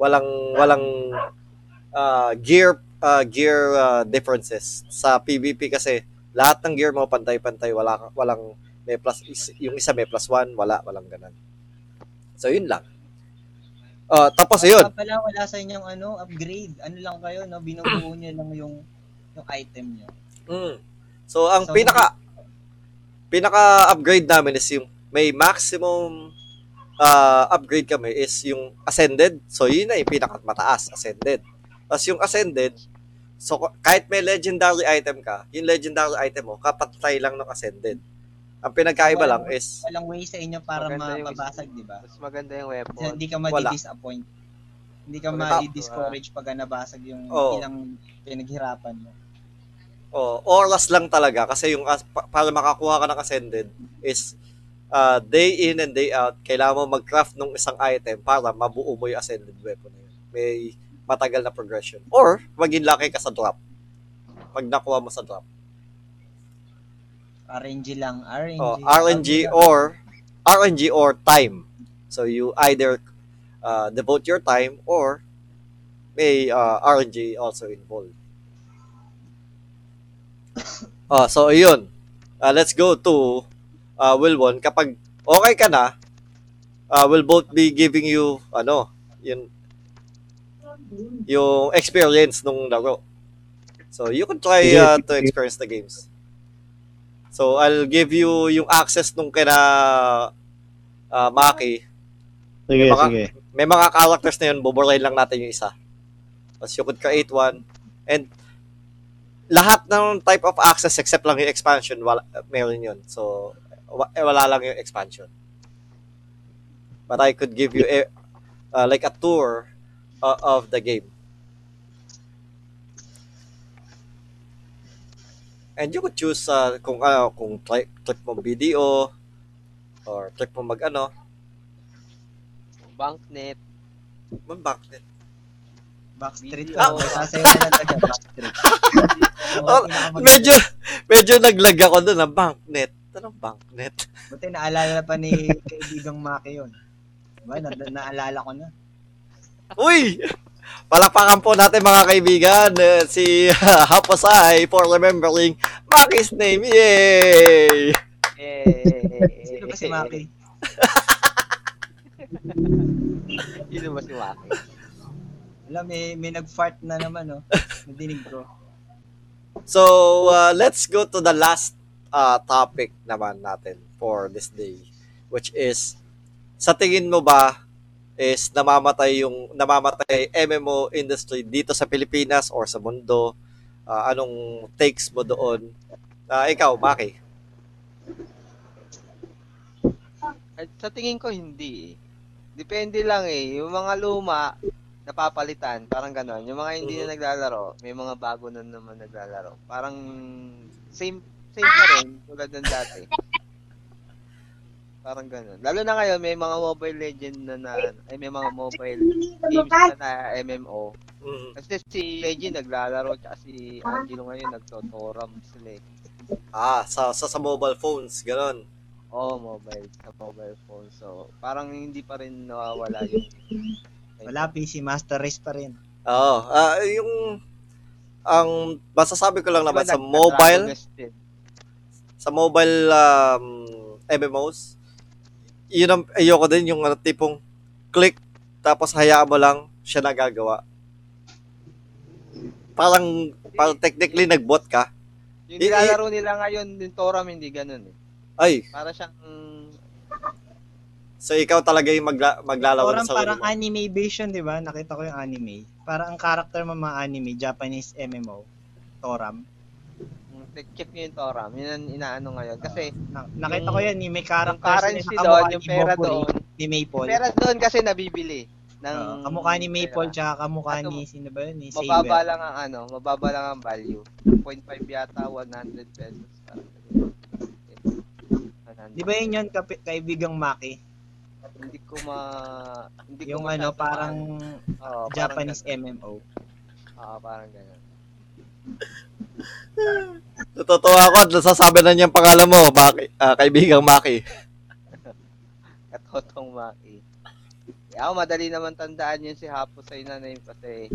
Walang walang ah, gear ah, gear ah, differences sa PvP kasi lahat ng gear mo pantay-pantay, wala walang may plus yung isa may plus one, wala walang ganun. So yun lang. Ah, tapos yun. Pala wala sa inyong ano, upgrade. Ano lang kayo, no? Binubuo niyo lang yung yung item niyo. Mm. So ang So, pinaka pinaka upgrade namin is yung may maximum uh, upgrade kami is yung ascended. So yun na yung pinaka mataas, ascended. Tapos yung ascended, so kahit may legendary item ka, yung legendary item mo, kapatay lang ng ascended. Ang pinagkaiba lang is Walang way sa inyo para mababasag, di ba? Mas maganda yung Kasi weapon. hindi ka madi-disappoint. Hindi ka ma-discourage pag nabasag yung Oo. ilang pinaghirapan mo. Oh, oras lang talaga kasi yung as- pa- para makakuha ka ng ascended is uh, day in and day out, kailangan mo mag-craft ng isang item para mabuo mo yung ascended weapon na yun. May matagal na progression. Or, maging lucky ka sa drop. Pag nakuha mo sa drop. RNG lang, RNG. Oh, RNG or RNG or time. So you either uh, devote your time or may uh, RNG also involved. Oh, so yun. Uh, let's go to uh, Wilwon. Kapag okay ka na, uh, we'll both be giving you ano, yun yung experience nung laro. So you can try uh, to experience the games. So I'll give you yung access nung kina uh, Maki. Sige, Baka- sige. May mga characters na yun, buburahin lang natin yung isa. Tapos you could create one. And lahat ng type of access except lang yung expansion, wala, meron yun. So, wala lang yung expansion. But I could give you a, uh, like a tour uh, of the game. And you could choose uh, kung ano, kung try, trip mo video or trip mo mag ano, Banknet. mag backnet. Backstreet lang. Sasayaw na lang talaga, backstreet. Oh. Medyo, medyo naglag ako doon ng banknet. Anong banknet? Buti naalala pa ni kaibigang Maki yun. Diba, na, naalala ko na. Uy! Palakpakan po natin mga kaibigan eh, si Haposay for remembering Maki's name. Yay! Eh, Sino ba si Maki? Sino ba si Maki? Alam, may, may nag-fart na naman, no? Nadinig ko. So, uh, let's go to the last uh, topic naman natin for this day, which is, sa tingin mo ba is namamatay yung namamatay MMO industry dito sa Pilipinas or sa mundo? Uh, anong takes mo doon? Uh, ikaw, Maki. Sa tingin ko hindi eh. Depende lang eh. Yung mga luma, napapalitan, parang ganon. Yung mga hindi na naglalaro, may mga bago na naman naglalaro. Parang same same pa rin tulad ng dati. Parang ganon. Lalo na ngayon, may mga Mobile Legend na, na ay may mga mobile games na, na MMO. Mm. Kasi si Legend naglalaro, tsaka si Angelo ngayon nagtotoram sila eh. Ah, sa, sa, sa mobile phones, ganon. Oh, mobile, sa mobile phone. So, parang hindi pa rin nawawala yung Wala, PC Master Race pa rin. Oo. Ah, yung ang masasabi ko lang naman Diba sa mobile, din? Sa mobile um, MMOs, yun ang ayoko din yung ano, tipong click tapos hayaan mo lang siya nagagawa. Parang parang technically nagbot ka. Yung I- i- nilalaro nila ngayon, yung Toram, hindi ganun eh. Ay, Para siyang, so ikaw talaga yung magla- maglalaro sarili parang mo. anime version, di ba? Nakita ko yung anime. Parang ang character mo mga anime, Japanese MMO, Toram. Check nyo yung Toram. Yun ang inaano ngayon. Kasi, Na, nakita Yung- ko yan, yung may yung character currency doon, yung pera doon, ni Maple. pera doon kasi nabibili. Ng, Uh, kamukha ni Maple, pera. tsaka kamukha At ni, sino ba yun? Ni Mababa Saber. lang ang ano, mababa lang ang value. 0.5 yata, 100 pesos. Parang ganun. 100. Di ba yun yun, kapi- kaibigang Maki? Hindi ko ma... Hindi ko Yung ano, masyado parang parang Japanese ganun. MMO. Oo, parang ganun. Natutuwa ako at nasasabi na niyang pangalan mo, Maki, ah, kaibigang Maki. Katotong Maki. Eh, ako, madali naman tandaan yun si Hapo sa ina name kasi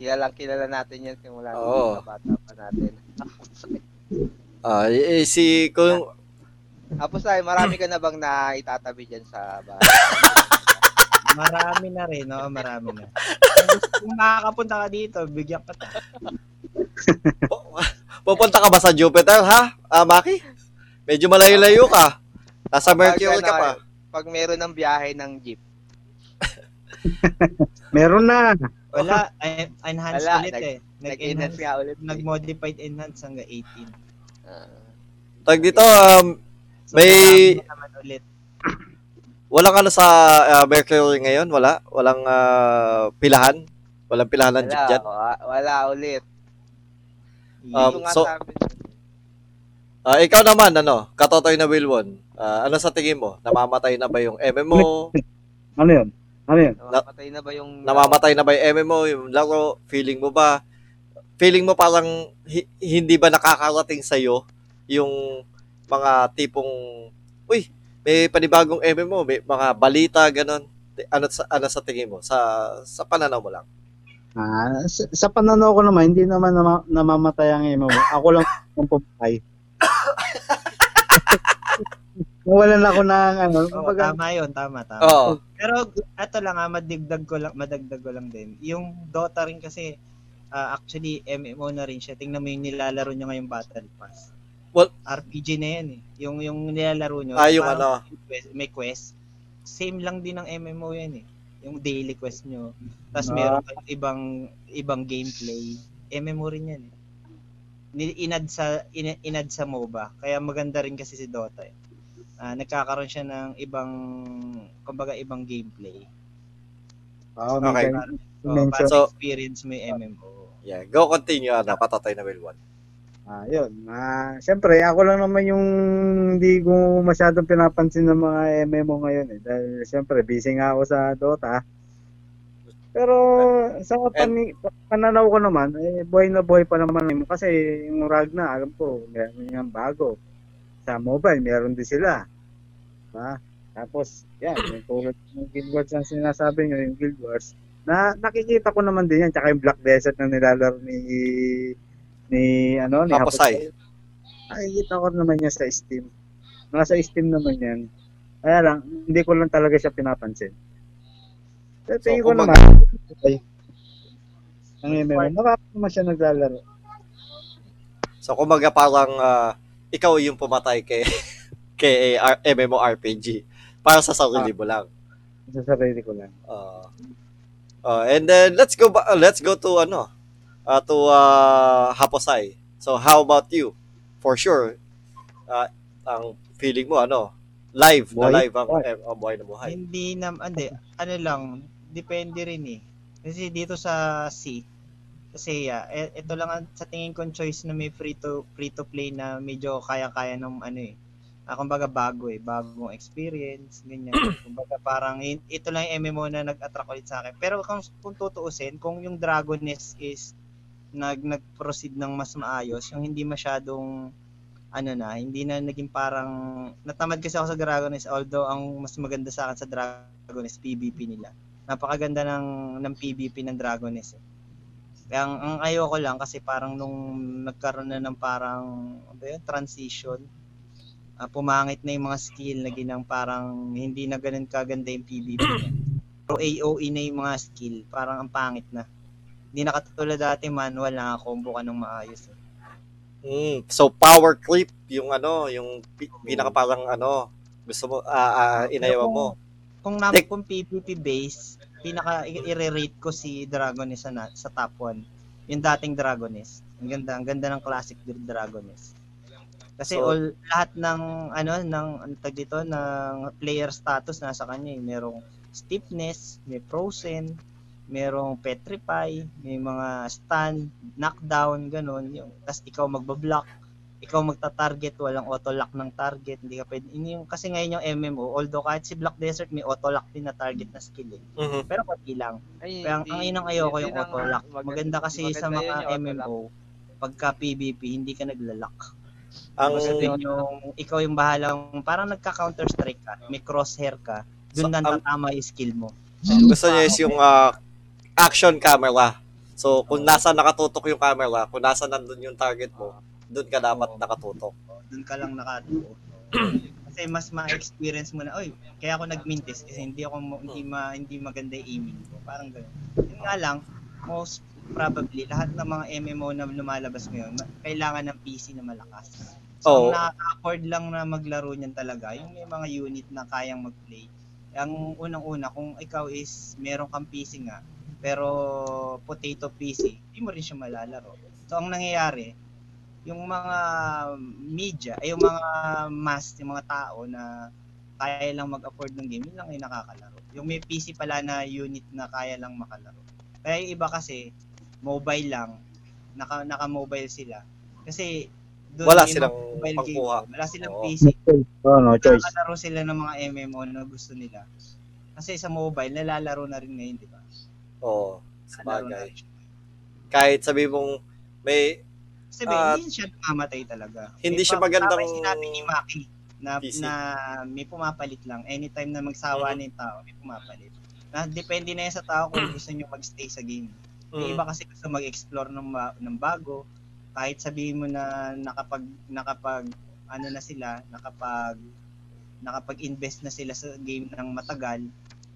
kilalang kilala natin yan simula nung Oo. mga bata pa natin. Ah, eh, si kung Hapo sa marami ka na bang na itatabi dyan sa bahay? Marami na rin, no? Marami na. Kung makakapunta ka dito, bigyan ka ta. Pupunta ka ba sa Jupiter, ha? Ah, Maki? Medyo malayo-layo ka. Nasa Mercury ka ano, pa. Pag meron ng biyahe ng jeep. Meron na. Wala, eh, enhance Wala, ulit nag- eh. Nag-enhance nga ulit. eh. nag-modified enhance hanggang 18. Ah. Tag dito, um, So, May- naman ulit. Walang ano sa ah, Mercury ngayon? Wala? Walang ah, pilahan? Walang pilahan ng jeep Wala, dyan? wa- wala ulit. Um, so- Ah, ikaw naman, ano? Katotoy na Wilwon. Ah, ano sa tingin mo? Namamatay na ba yung MMO? Ano yun? Ano yun? Namamatay na ba yung... Namamatay na ba yung MMO? Yung laro? Feeling mo ba? Feeling mo parang hi- hindi ba nakakarating sa'yo yung mga tipong, uy, may panibagong MMO, may mga balita, ganon. Ano sa, ano sa tingin mo? Sa, sa pananaw mo lang. Ah, sa, sa pananaw ko naman, hindi naman nama, namamatay ang emo mo. Ako lang ang pumatay. Nawalan ako ng ano, Oo, kumbaga, tama yun, tama, tama. Oo. Pero eto lang ah, madigdag ko lang, madagdag ko lang din. Yung Dota rin kasi ah, actually MMO na rin siya. Tingnan mo yung nilalaro niya ngayong Battle Pass. Well- RPG na yan eh. Yung yung nilalaro niyo. Ah, yung ano. may quest- May quest. Same lang din ng MMO yan eh. Yung daily quest nyo. Tapos Ah. meron kayong ibang ibang gameplay. MMO rin yan eh. Ni- Inad sa in- inad sa MOBA. Kaya maganda rin kasi si Dota eh. Ah, nagkakaroon siya ng ibang kumbaga ibang gameplay. oh, Okay. Para, para So- experience mo yung MMO. Yeah, go continue, ano, Katotoy na Wilwon. Ah, yun. Ah, syempre, ako lang naman yung hindi ko masyadong pinapansin ng mga MMO ngayon eh. Dahil syempre, busy nga ako sa Dota. Pero sa pani, pananaw ko naman, eh, buhay na buhay pa naman yun. Kasi yung Ragna, alam ko, meron yung bago. Sa mobile, meron din sila. Ha? Tapos, yan, yung tulad ng Guild Wars ang sinasabi nyo, yung Guild Wars, na nakikita ko naman din yan, tsaka yung Black Desert na nilalaro ni ni ano ni Haposay. Nakikita ko naman yan sa Steam. Nasa Steam naman yan. Kaya lang, hindi ko lang talaga siya pinapansin. Pero So, ko naman, okay. Ang MMO, marami naman siya naglalaro. So, kumaga parang ah, ikaw yung pumatay kay kay R- MMORPG para sa sarili mo lang. Sa sarili ko lang. Uh, uh, and then let's go ba- uh, let's go to ano uh, to uh, Haposay. So how about you? For sure uh, ang feeling mo ano live na Buhay. live ang Buhay. eh, oh, buhay na buhay. Hindi na, hindi, ano lang, depende rin eh. Kasi dito sa C, kasi e- ito lang ang sa tingin kong choice na may free to free to play na medyo kaya-kaya ng ano eh. Ah, kumbaga bago eh, bagong experience, ganyan. kumbaga parang ito lang yung MMO na nag-attract ulit sa akin. Pero kung, kung tutuusin, kung yung Dragoness is nag nag-proceed ng mas maayos, yung hindi masyadong ano na, hindi na naging parang natamad kasi ako sa Dragoness although ang mas maganda sa akin sa Dragoness PVP nila. Napakaganda ng ng PVP ng Dragoness. Eh. Kaya ang, ang ayoko lang kasi parang nung nagkaroon na ng parang ano yun, transition ah, pumangit na yung mga skill na ginang parang hindi na ganun kaganda yung PVP. Pero AOE na yung mga skill, parang ang pangit na. Hindi na katulad dati manual na combo ka ng maayos. Eh. Mm, so power creep yung ano, yung pi- pinaka parang ano, gusto mo ah ah, inayawan mo. Kung na Tek- kung PVP base, pinaka i-rate ko si Dragoness sa, na- sa top 1. Yung dating Dragoness. Ang ganda, ang ganda ng classic Dragoness. Kasi So- all lahat ng ano ng tag dito ng player status nasa kanya eh. Merong stiffness, may frozen, merong petrify, may mga stun, knockdown, ganun. Yung, tas ikaw magbablock, ikaw magta-target, walang auto-lock ng target, hindi ka pwede. Yun yung, kasi ngayon yung MMO, although kahit si Black Desert may auto-lock din na target na skill eh. Mhm. Pero konti lang. Ay, Kaya ang, hindi- ang inang ayoko hindi yung auto-lock. Maganda kasi sa maganda mga yun yung auto-lock. MMO, pagka PvP, hindi ka naglalak. Ang Gusto din yung, ikaw yung bahalang, parang nagka-counter strike ka, may crosshair ka, So, doon lang ang- tatama yung skill mo. gusto niya is yung ah, action camera. So, kung nasa nakatutok yung camera, kung nasa nandun yung target mo, doon ka dapat Oo. nakatutok. Doon ka lang nakatuo. kasi mas ma-experience mo na, oy, kaya ako nag-mintis kasi hindi ako mo- hindi ma, hindi maganda yung aiming ko. Parang gano'n. Yun nga lang, most probably lahat ng mga MMO na lumalabas ngayon, ma- kailangan ng PC na malakas. So, Oo. ang nakaka-afford lang na maglaro niyan talaga, yung may mga unit na kayang mag-play. Ang unang-una, kung ikaw is meron kang PC nga, pero potato PC, hindi mo rin siya malalaro. So, ang nangyayari, yung mga media, ay yung mga mass, yung mga tao na kaya lang mag-afford ng game, yun lang yung nakakalaro. Yung may PC pala na unit na kaya lang makalaro. Kaya yung iba kasi, mobile lang, naka, naka-mobile sila. Kasi, doon Wala silang mobile game, wala silang Oo. PC. Oh, no choice. Nakakalaro sila ng mga MMO na gusto nila. Kasi sa mobile, nalalaro na rin ngayon, di ba? Oo, rin siya. Kahit sabi mong may Kasi Ah, hindi siya namamatay talaga. hindi May siya magandang- yung sinabi ni Maki na, PC. na may pumapalit lang. Anytime na magsawa Mhm. na yung tao, may pumapalit. Na, depende na yan sa tao kung gusto nyo magstay sa game. Yung mm, iba kasi gusto mag-explore ng, ng bago. Kahit sabihin mo na nakapag, nakapag, ano na sila, nakapag, nakapag-invest na sila sa game ng matagal,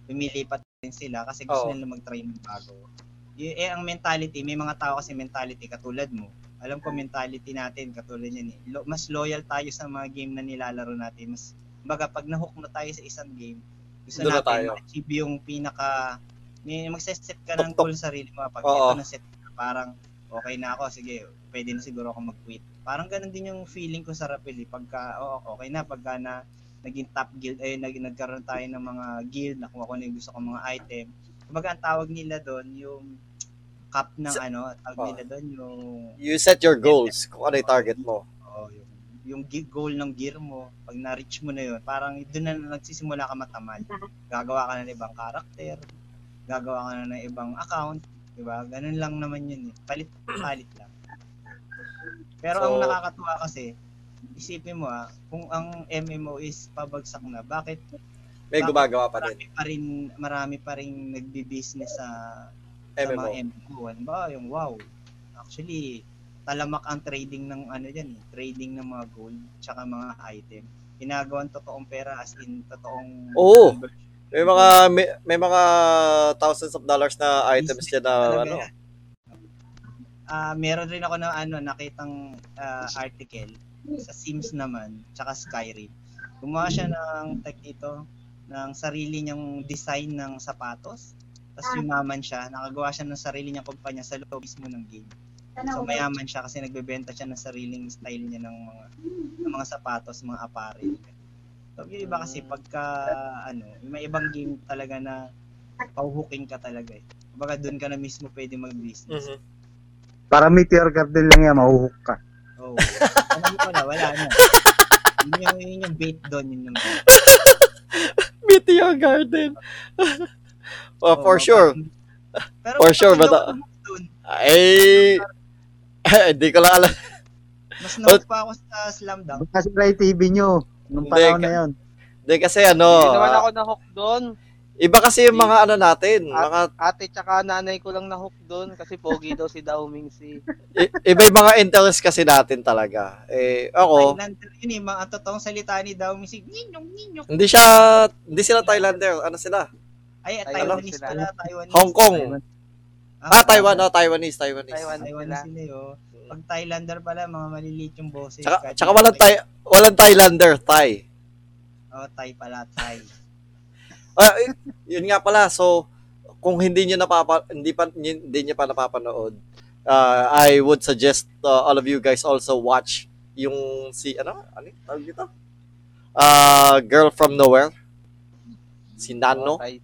lumilipat din sila kasi gusto Oo. nila mag-try ng bago. Y- eh, ang mentality, may mga tao kasi mentality katulad mo. Alam ko mentality natin katulad yan eh. Lo- mas loyal tayo sa mga game na nilalaro natin. Mas, baga pag nahook na tayo sa isang game, gusto Doon na natin tayo. ma-achieve yung pinaka, may magset ka ng Tok-tok. goal sa sarili mo. Pag Oo. ito na set parang okay na ako, sige, pwede na siguro ako mag-quit. Parang ganun din yung feeling ko sa Rapid. eh. Pagka, oo, okay na, pagka na naging top guild, eh, nag, nagkaroon tayo ng mga guild, nakuha ko na yung gusto kong mga item. Kumbaga, ang tawag nila doon, yung cap ng Sa- ano, tawag Oo. nila doon, yung, you set your goals kung ano yung target mo. oh, yung, yung goal ng gear mo, pag na-reach mo na yun, parang doon na nagsisimula ka matamad. Gagawa ka na ng ibang karakter, gagawa ka na ng ibang account, di ba? Ganun lang naman yun eh. Palit-palit lang. Pero ang So- nakakatuwa kasi, isipin mo ah, kung ang MMO is pabagsak na, bakit May Bakit gumagawa pa din. marami pa rin marami pa rin nagbi-business sa sa MMO. mga MMO. Ano ba yung wow. Actually, talamak ang trading ng ano diyan, eh, trading ng mga gold tsaka mga item. Ginagawan totoong pera as in totoong Oo. conversion. May mga may, may mga thousands of dollars na items Business dyan na talaga ano. yan. Ah, meron rin ako na ano nakitang ah, article sa Sims naman tsaka Skyrim. Gumawa siya ng tech ito ng sarili niyang design ng sapatos. Tapos yumaman siya, nakagawa siya ng sarili niyang kumpanya sa loob mismo ng game. So mayaman siya kasi nagbebenta siya ng sariling style niya ng mga ng mga sapatos, mga apparel. So yung iba kasi pagka ano, may ibang game talaga na pauhuking ka talaga eh. Kumbaga doon ka na mismo pwede mag-business. Mhm. Para meteor garden lang yan, mahuhook ka. Oo. Ano mo pala, wala na. Yun yung, yun yung bait doon, yun yung bait. Meteor Garden. oh, for sure. Pero For sure, dun. Ay, hindi ko lang alam. Mas nahook pa ako sa Slam Dunk. Baka sa TV nyo, nung panahon na yun. Hindi kasi ano, Hindi naman ah, ako na-hook doon. Iba kasi yung mga ano natin, At- mga Ate tsaka nanay ko lang na-hook doon kasi pogi daw si Dao Mingsi. i- iba yung mga interest kasi natin talaga. Eh ako, Thailander yun eh, mga totoong salita ni Dao Misig, ninyong, ninyong. hindi siya hindi sila Thailander, ano sila? Ay, Taiwan Taiwanese sila. pala, Taiwanese. Hong Kong. Ah, Taiwan, oh, Taiwanese, Taiwanese. Taiwan. Taiwanese sila yun. Pag Thailander pala, mga maliliit yung boses. Tsaka, Kahit tsaka walang Thai, walang Thailander, Thai. Oh, Thai pala, Thai. Ah, eh, yun nga pala. So, kung hindi niyo napapa hindi pa hindi niyo pa napapanood, uh, I would suggest uh, all of you guys also watch yung si ano, ano tawag dito? Uh, Girl from Nowhere. Si Nano. Oh, Tay.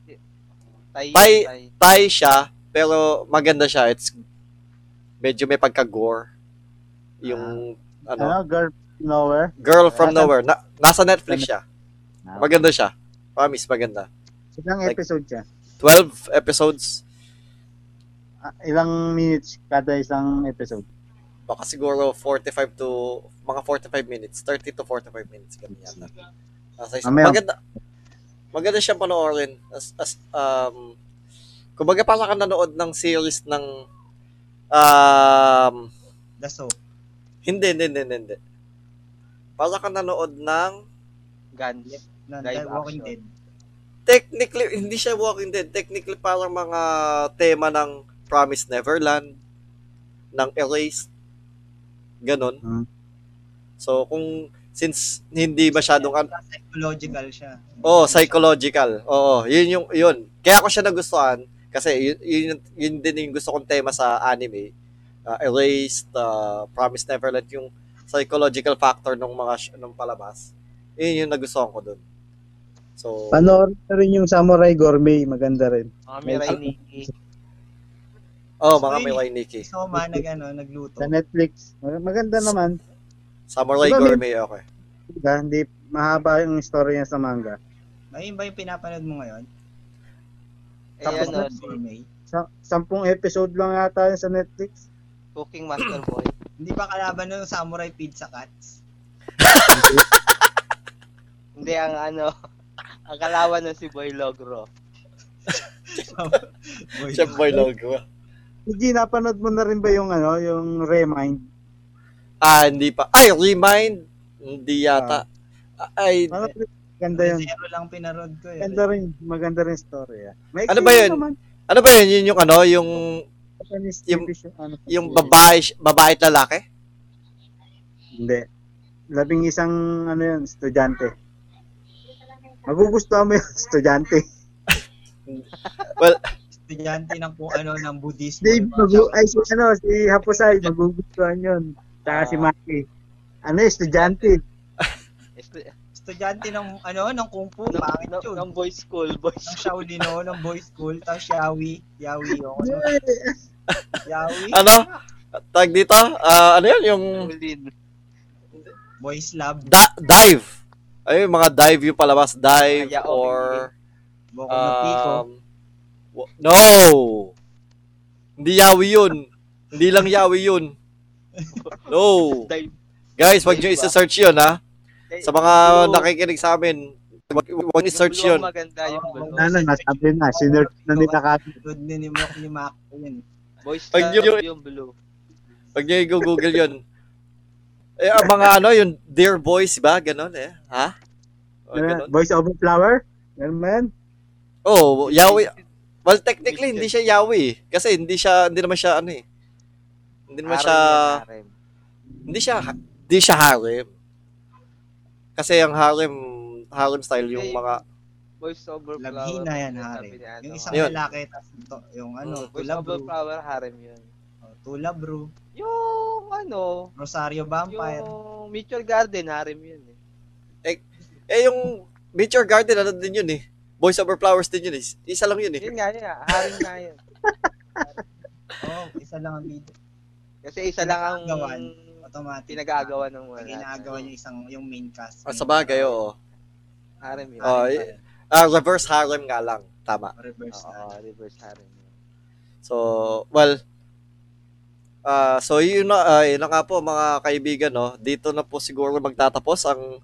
Tay. Tay- siya, pero maganda siya. It's medyo may pagka-gore. Yung ano, Ano, girl nowhere. Girl from Nasa- Nowhere. Na, nasa Netflix siya. Maganda siya. Promise, maganda. Ilang Like- episode siya? 12 episodes. Ah, ilang minutes kada isang episode? baka siguro 45 to mga 45 minutes, 30 to 45 minutes ganun yata. Isang, Mamaya. maganda. Maganda siyang panoorin as, as um kumbaga para ka nanood ng series ng um The soap. hindi hindi hindi hindi. Para ka nanood ng Guns. ng Live The Walking action. Dead. Technically hindi siya Walking Dead, technically parang mga tema ng Promised Neverland, ng Erased, ganon. Hmm. So kung since hindi masyadong an- Psychological siya. Oh, psychological. Oo, yun yung yun. Kaya ako siya nagustuhan kasi yun, yun, yun din yung gusto kong tema sa anime. Uh, Erased, uh, Promised Neverland, yung psychological factor ng mga sh- ng palabas. Yun yung nagustuhan ko doon. So, Panoorin na rin yung Samurai Gourmet, maganda rin. Mga Mirai Nikki. oh, mga Uy, Miwai Nikki. Si Soma nag, ano, nagluto. Sa Netflix. Mag- Maganda naman. Samurai Diba may- Gourmet, okay. Diba? Hindi mahaba yung story niya sa manga. Ayun ba yung pinapanood mo ngayon? Eh, Tapos ano, na- Gourmet? Sa, sampung episode lang yata yun sa Netflix. Cooking Master Boy. Hindi pa kalaban ng Samurai Pizza Cats? Hindi, ang ano, ang kalawan nun si Boy Logro. Boy, Chef Boy logo. Hindi, napanood mo na rin ba yung ano, yung Remind? Ah, hindi pa. Ay, Remind. Hindi yata. Ay, Ano, ganda yun. Zero lang pinanood ko eh. Maganda rin, maganda rin story. Ah. May Ano ba yun? Naman. ano ba yun? Yun yung ano, yung Japanese Yung- TV show, ano, yung babae, babae at lalaki? Hindi. Labing isang ano yun, estudyante. Magugustuhan mo yung estudyante. Estudyante ng kung ano, ng Buddhismo. Dave, Yung magu ay si ano, si Hapusay, magugustuhan yun. Saka si Ah. Maki. Ano, estudyante. Estu- Estudyante ng, ano, ng Kung Fu. Pangit ng, yun. ng boys school, boys ng school. Shaolin, no? ng boys school. Tapos Yawi. Yawi, yung ano, Yawi. Ano? Tag dito? Ah, ano yun? Yung. Boys Lab. da- dive. Ay, mga dive yung palabas. Dive Mga yaoi. or... Pico. Um, no! Hindi yawi yun. Hindi lang yawi yun. No! Guys, wag nyo isa-search yun, ha? Sa mga nakikinig sa amin, wag, wag i-search blue yun. maganda yung blue. Ano, nasabi na, sinerch na ni Takati. Good din ni Mok ni Mac. Yun. Boys yung blue. Wag nyo i-google yun. Eh, ang mga ano, yung Dear Boys ba? Ganon eh. Ha? O, ganon. Voice over flower? Ganun ba yan? Oh, yawi. Well, technically, hindi siya yawi. eh. Kasi hindi siya, hindi naman siya ano eh. Hindi naman siya, Harem yan, harem. hindi siya, hindi siya harem. Kasi ang harem, harem style yung mga, Boys over flower. Labhina yan, sabi ni ano. Yung isang Yun. lalaki, tapos ito, yung ano, Boys Tula over Bro. flower, harem yun. Oh, Tula Bro. Yung ano, Rosario Vampire. yung Mutual Garden, harem yun eh. eh yung Nature Garden, ano din yun eh. Boys Over Flowers din yun eh. Isa lang yun eh. Yun nga, yun nga, harem nga yun. Oh, isa lang ang video. Kasi isa lang ang Pinag-aagawan. Automatic. pinag-aagawa ng wala. ginagawa niya isang, yung main cast. Ah, sa bagay, oo. Harem yun. Oh, y- ah, reverse harem nga lang. Tama. Reverse Oo, na. reverse harem. So, well, ah so yun na, ah, yun na nga po mga kaibigan, no? Dito na po siguro magtatapos ang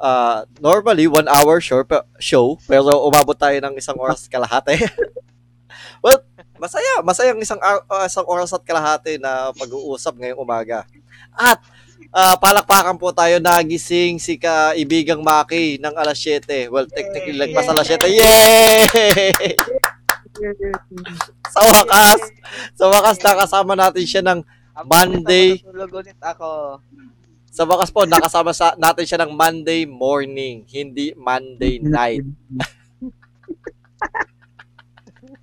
ah, normally one hour show, show pero umabot tayo ng isang oras at kalahati. well, masaya, masayang isang, ar- ah, isang oras at kalahati na pag-uusap ngayong umaga. At ah, palakpakan po tayo nagising si kaibigang Maki ng alas 7. Well, technically lagpas alas 7. Yay! sa wakas, sa wakas nakasama natin siya ng Monday. Tulog ulit ako. sa wakas po nakasama sa natin siya ng Monday morning, hindi Monday night.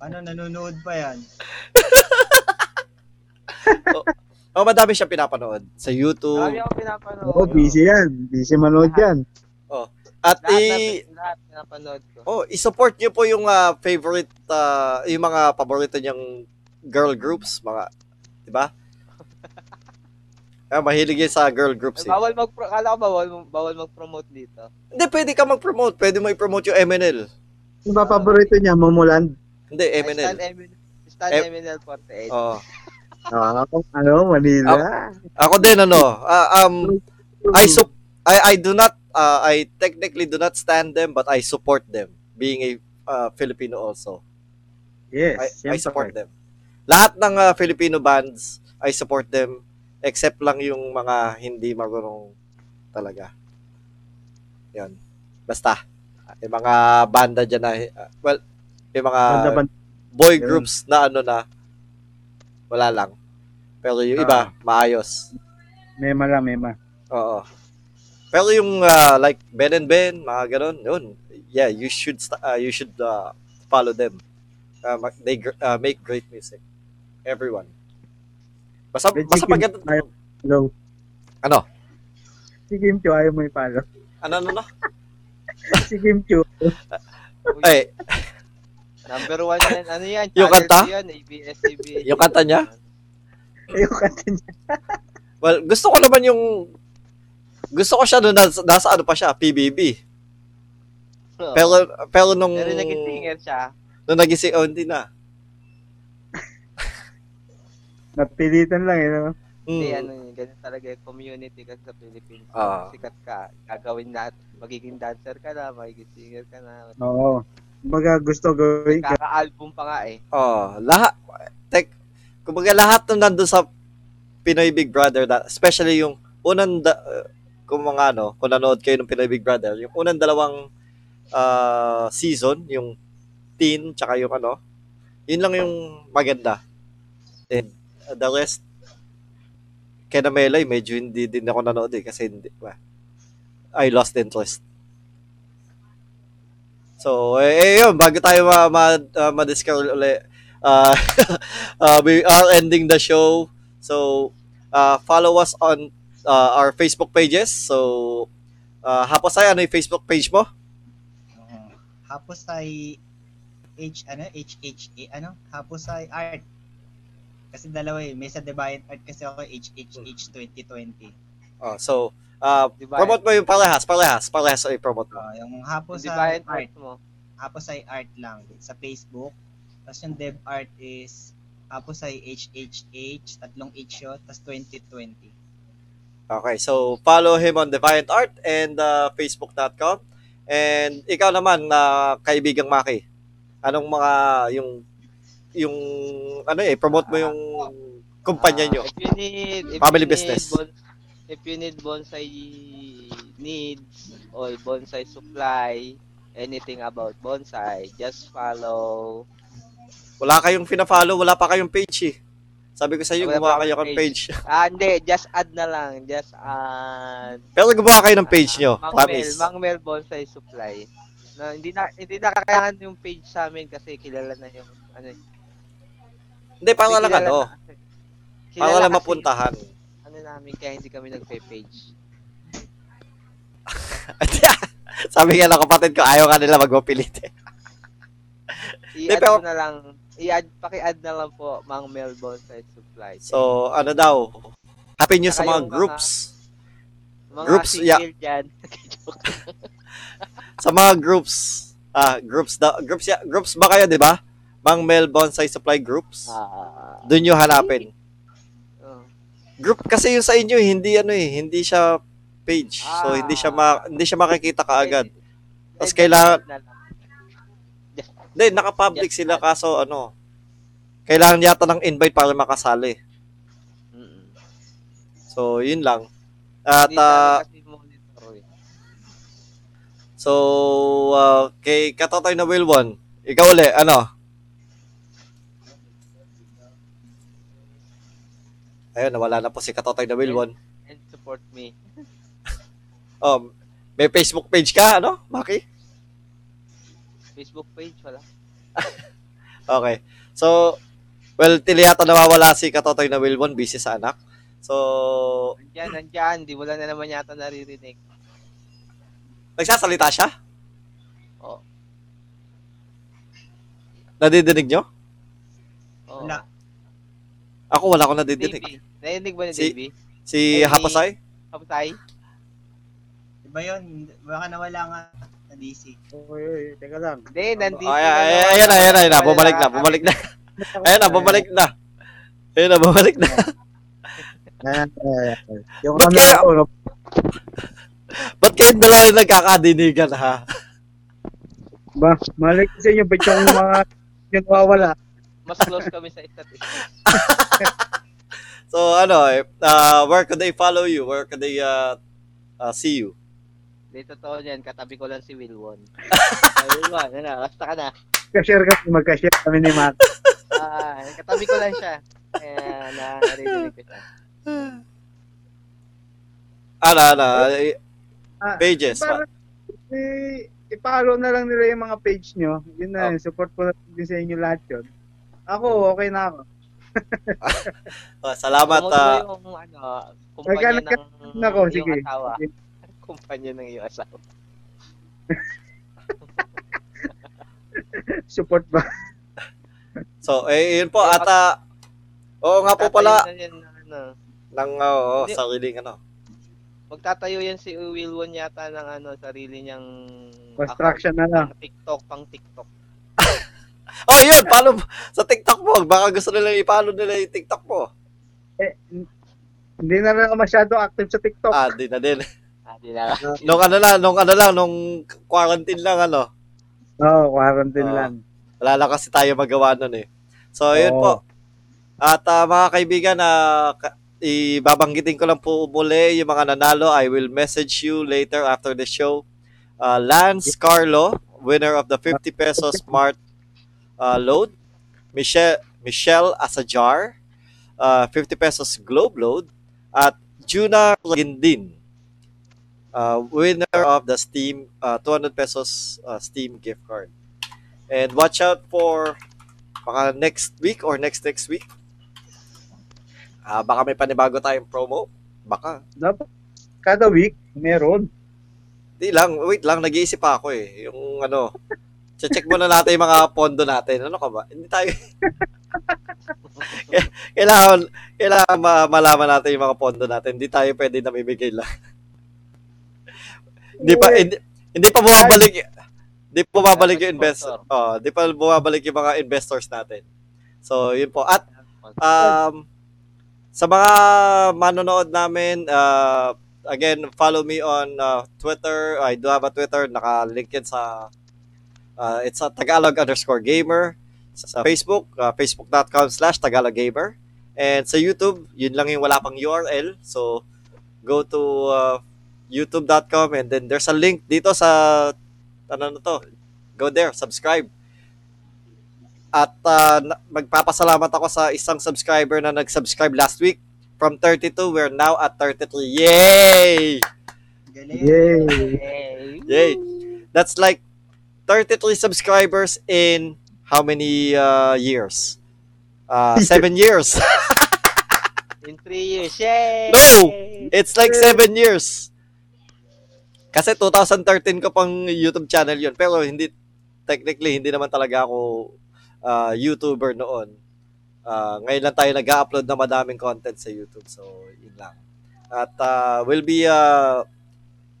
Ano, nanonood pa yan? Oh, madami siya pinapanood sa YouTube. Marami ako pinapanood. Oo, busy yan. Busy manood yan. At Lahat, i na, lahat pinapanood ko. oh, i-support niyo po yung ah, favorite ah, yung mga paborito niyang girl groups, mga 'di ba? Ah, mahilig yan sa girl groups. Eh, Eh. bawal mag kala ko bawal bawal mag-promote dito. Hindi, pwede ka mag-promote. Pwede mo i-promote yung MNL. Yung ba paborito niya, Mumuland? Hindi, MNL. Stan Emin- Stan Eh, MNL 48. Oh. Ah, ano, Manila. Ako din ano, ah, um I sup I I do not uh, I technically do not stand them but I support them being a uh, Filipino also. Yes, I, I support them. Lahat ng uh, Filipino bands I support them except lang yung mga hindi marunong talaga. 'Yan. Basta yung mga banda diyan na uh, well, yung mga Banda, banda. boy groups na ano na wala lang. Pero yung iba maayos. Mema lang, mema. Oo. Pero yung ah, like Ben and Ben, mga ganun, yun. Yeah, you should ah, you should ah, follow them. Ma- they gr- ah, make great music. Everyone. Basta Legit basta yung- maganda. Ay- Hello. Ano? Si Kim Chu, ayaw mo ipalo. Ano ano no? Si Kim Chu, Ay, number one yan. Ano yan? Yung Channel kanta? 2 Yan, ABS-CBN. Yung kanta niya? Yung kanta niya. well, gusto ko naman yung gusto ko siya doon nasa, nasa ano pa siya, PBB. Oo. Pero pero nung Pero naging singer siya. nung nagising oh, hindi na. Napilitan lang, eh, no? Hindi, Mm. ano yun, ganun talaga yung community kasi sa Philippines. Ah. Sikat ka, gagawin lahat. Magiging dancer ka na, magiging singer ka na. Oo. Kumbaga gusto gawin ka. Kaka-album pa nga eh. Oh, lahat tek kumbaga lahat ng nandun sa Pinoy Big Brother na, especially yung unang da, uh, kung mga ano, kung nanood kayo ng Pinoy Big Brother, yung unang dalawang ah, season, yung teen tsaka yung ano, yun lang yung maganda. And uh, the rest kaya na Melay, medyo hindi din ako nanood eh kasi hindi, well, I lost interest. So, eh, eh yun, bago tayo ma, ma, uh, ma-discover uli, uh, uh, we are ending the show. So, uh, follow us on uh, our Facebook pages. So, uh, Haposay, ano yung Facebook page mo? Oo. Hapos ay H ano HHA ano Hapos ay art. Kasi dalawa eh, may sa Deviant Art kasi ako HHH 2020. Oh, so, uh, promote mo yung parehas, parehas, parehas ay promote mo. Uh, yung Hapos ay art mo? Hapos ay art lang sa Facebook. Tapos yung Dev Art is Hapos ay HHH, tatlong H yun, tapos 2020. Okay, so follow him on Deviant Art and uh, facebook.com. And ikaw naman na kaibigang Maki. Anong mga yung yung ano eh promote mo yung kumpanya nyo. Ah, if you need, if Family you need business. bon- if you need bonsai needs or bonsai supply, anything about bonsai, just follow. Wala kayong fina-follow, wala pa kayong page eh. Sabi ko sa iyo, gumawa kayo ng page. Ah, hindi, just add na lang. Just add. Pero gumawa kayo ng page nyo, Mang Mel. Mang Mel Bonsai Supply. Na, hindi na hindi na kakayahan yung page sa amin kasi kilala na yung ano. Hindi, para lang ano, para lang mapuntahan. yung Ano namin kaya hindi kami nagpe-page. Sabi nga ng kapatid ko, ayaw ka nila eh. Pero- mo na lang, i-add, paki-add na lang po Mang Mel Bonsai Supply. So, ano daw, happy news sa mga yung mga- groups. mga groups, single dyan. Sa mga groups, ah, groups, da, groups, ya, groups ba kayo, di ba? Mang Mel Bonsai Supply Groups. Ah, Doon nyo hanapin. oh. Group kasi yung sa inyo, eh, hindi ano eh, hindi siya page. So, Ah. hindi siya ma, hindi siya makikita kaagad. Tapos kailangan-. Hindi, naka-public Just sila kaso ano, kailangan yata ng invite para makasali. Mm-mm. So, yun lang. At, eh. so, ah, kay Katotoy na Wilwon, ikaw uli, ano? Ayun, nawala na po si Katotoy na Wilwon. And support me. Um, may Facebook page ka, ano, Maki? Facebook page, wala. Okay. So, well, tila yata nawawala si Katotoy na Wilwon, busy sa anak. So, Nandyan, nandyan. Di wala na naman yata naririnig. nagsasalita siya? Oo. Nadidinig nyo? Oo. Wala. Ako, wala ko nadidinig. Davey. Narinig ba ni Si- Davey? Si. Hapasay? Kapatay? Diba yun? Baka nawala nga DC. Oy, oy, teka lang. Hindi, nandito. Ay, ay, ay, ayan na, ayan na, ayan na, bumalik na, bumalik na. Ayan na, bumalik na. Ayan na, bumalik na. Yung Ba't ano kaya- ko, no? Ba't kayo dalawa yung nagkakadinigan, ha? ba, mali ko sa inyo, ba't yung mga yung nawawala? Mas close kami sa isa't isa. So, ano, eh, uh, where could they follow you? Where could they uh, uh, see you? Hindi, totoo yan. Katabi ko lang si Wilwon. Ay, Wilwon, ano, basta ka na. Ka-share kami, mag-share kami ni Matt. Ah, katabi ko lang siya. Kaya naririnig ko siya. Ano, ano, eh, Ah, pages. Para, i- i-follow na lang nila yung mga page nyo. Yun na, support ko na din sa inyo lahat yun. Ako, okay na ako. Oh, salamat, ah, yung, ano, kumpanya ng Nako, iyong sige. asawa. Sige. Kumpanya ng iyong asawa. Support ba? So, eh, yun po. At, ah, oo nga po pala, na yan ano. ng, oo, Hindi. sariling ano. Magtatayo yan si Wilwon yata ng ano, sarili niyang Construction na lang. pang TikTok, pang TikTok. Oh, yun, paano, sa TikTok mo, baka gusto nila ipalo nila yung TikTok mo. Eh, hindi na lang ako masyado active sa TikTok. Ah, di na din. Ah, di na. Nung ano lang, nung ano lang, nung quarantine lang, ano. Oo, quarantine Oo. lang. Wala lang kasi tayo magawa nun eh. So, yun Oo. po. At ah, mga kaibigan, na ibabanggitin ko lang po muli yung mga nanalo. I will message you later after the show. Uh, Lance Carlo, winner of the 50 pesos smart uh, load. Michelle, Michelle Asajar, uh, 50 pesos globe load. At Juna Gindin, uh, winner of the Steam uh, 200 pesos uh, Steam gift card. And watch out for baka next week or next next week. Ah, baka may panibago tayong promo. Baka. Dapat kada week meron. Di lang, wait lang, nag-iisip pa ako eh. Yung ano, check muna natin yung mga pondo natin. Ano ka ba? Hindi tayo. kailangan, kailangan ma- malaman natin yung mga pondo natin. Hindi tayo pwede namimigay lang. hindi pa, hindi, hindi pa bumabalik, hindi pa bumabalik yung investor. Oh, hindi pa bumabalik yung mga investors natin. So, yun po. At Um, sa mga manonood namin, uh, again, follow me on uh, Twitter. I do have a Twitter. Naka-link sa, uh, it's a Tagalog underscore gamer. Sa Facebook, uh, facebook.com slash Tagalog gamer. And sa YouTube, yun lang yung wala pang URL. So, go to uh, youtube.com and then there's a link dito sa, ano na to, go there, subscribe. At uh, magpapasalamat ako sa isang subscriber na nag-subscribe last week. From 32, we're now at 33. Yay! Galing. Yay! Yay! That's like 33 subscribers in how many uh, years? Uh, seven years. In three years. Yay! No! It's like seven years. Kasi 2013 ko pang YouTube channel yun. Pero hindi, technically, hindi naman talaga ako uh, YouTuber noon. Uh, ngayon lang tayo nag-upload na madaming content sa YouTube. So, yun lang. At uh, we'll be uh,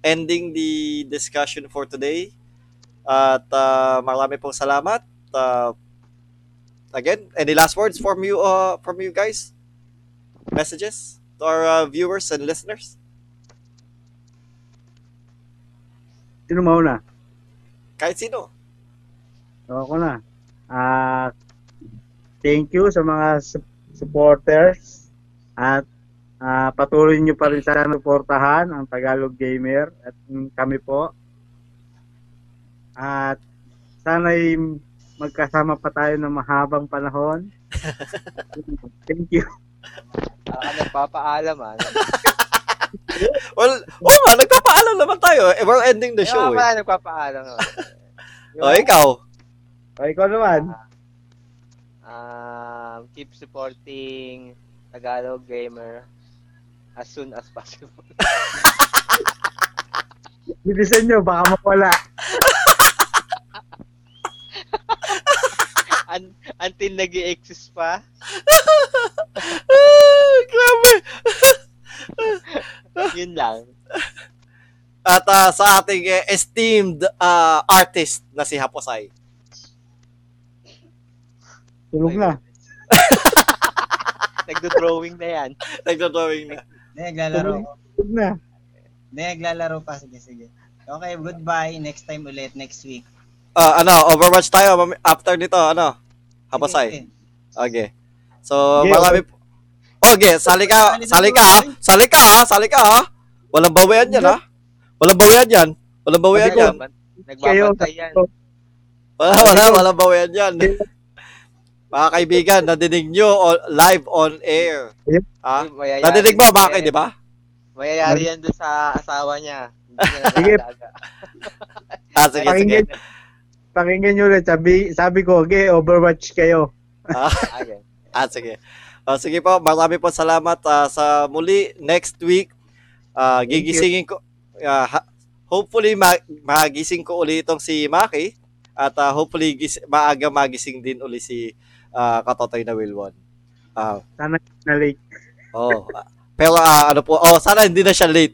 ending the discussion for today. At uh, marami pong salamat. Uh, again, any last words from you uh, from you guys? Messages to our uh, viewers and listeners? Sino mauna? Kahit sino. Ako na. Ah, thank you sa mga su- supporters at ah, patuloy niyo pa rin sana suportahan ang Tagalog Gamer at kami po. At sana'y magkasama pa tayo ng mahabang panahon. thank you. Para ka nagpapaalam ah. Well, oo nga, nagpapaalam naman tayo. Eh, we're ending the show nga eh. nagpapaalam ah. O, ikaw. O, ikaw naman. Um, keep supporting Tagalog Gamer as soon as possible. Bilisan nyo, baka mawala. Un- until nag exist pa. Grabe. Yun lang. At ah, sa ating eh, esteemed ah, artist na si Haposay. Tulog na. Nagdo-drawing na yan. Nagdodrawing na. Hindi, naglalaro. Tulog na. Hindi, naglalaro pa. Sige, sige. Okay, goodbye. Next time ulit, next week. Ah, ano, Overwatch tayo after nito, ano? Sige. Okay. So, Okay, marami po. Okay, sali ka, sali ka ha. Sali ka ha, sali ka ha. Walang bawian yan ha. Walang bawian yan. Walang bawian yan. Nagbabantay yan. Wala, wala, walang bawian yan. Mga kaibigan, nadinig nyo live on air. Ha? Mayayari- Nadinig mo, Maki, di ba? Mayayari yan doon sa asawa niya. Hindi niya Sige. Ah, sige, sige. Pakinggan, pakinggan nyo ulit. Sabi, sabi ko, okay, Overwatch kayo. Ah, Ayun. ah, sige. Ah, sige po, marami po salamat ah, sa muli. Next week, ah, gigisingin ko, ha- hopefully ma- magising ko ulit itong si Maki At ah, hopefully gis- maaga magising din uli si ah, Katotoy na Wilwon. Ah, Sana na late. oh. Pero ah, ano po, oh, sana hindi na siya late.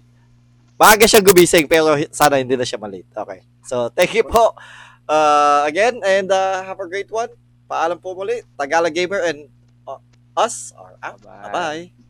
Maaga siya gumising pero sana hindi na siya malate. Okay. So, thank you po uh, again and uh, have a great one. Paalam po muli. Tagalog Gamer and uh, us are out. Bye-bye. Bye-bye.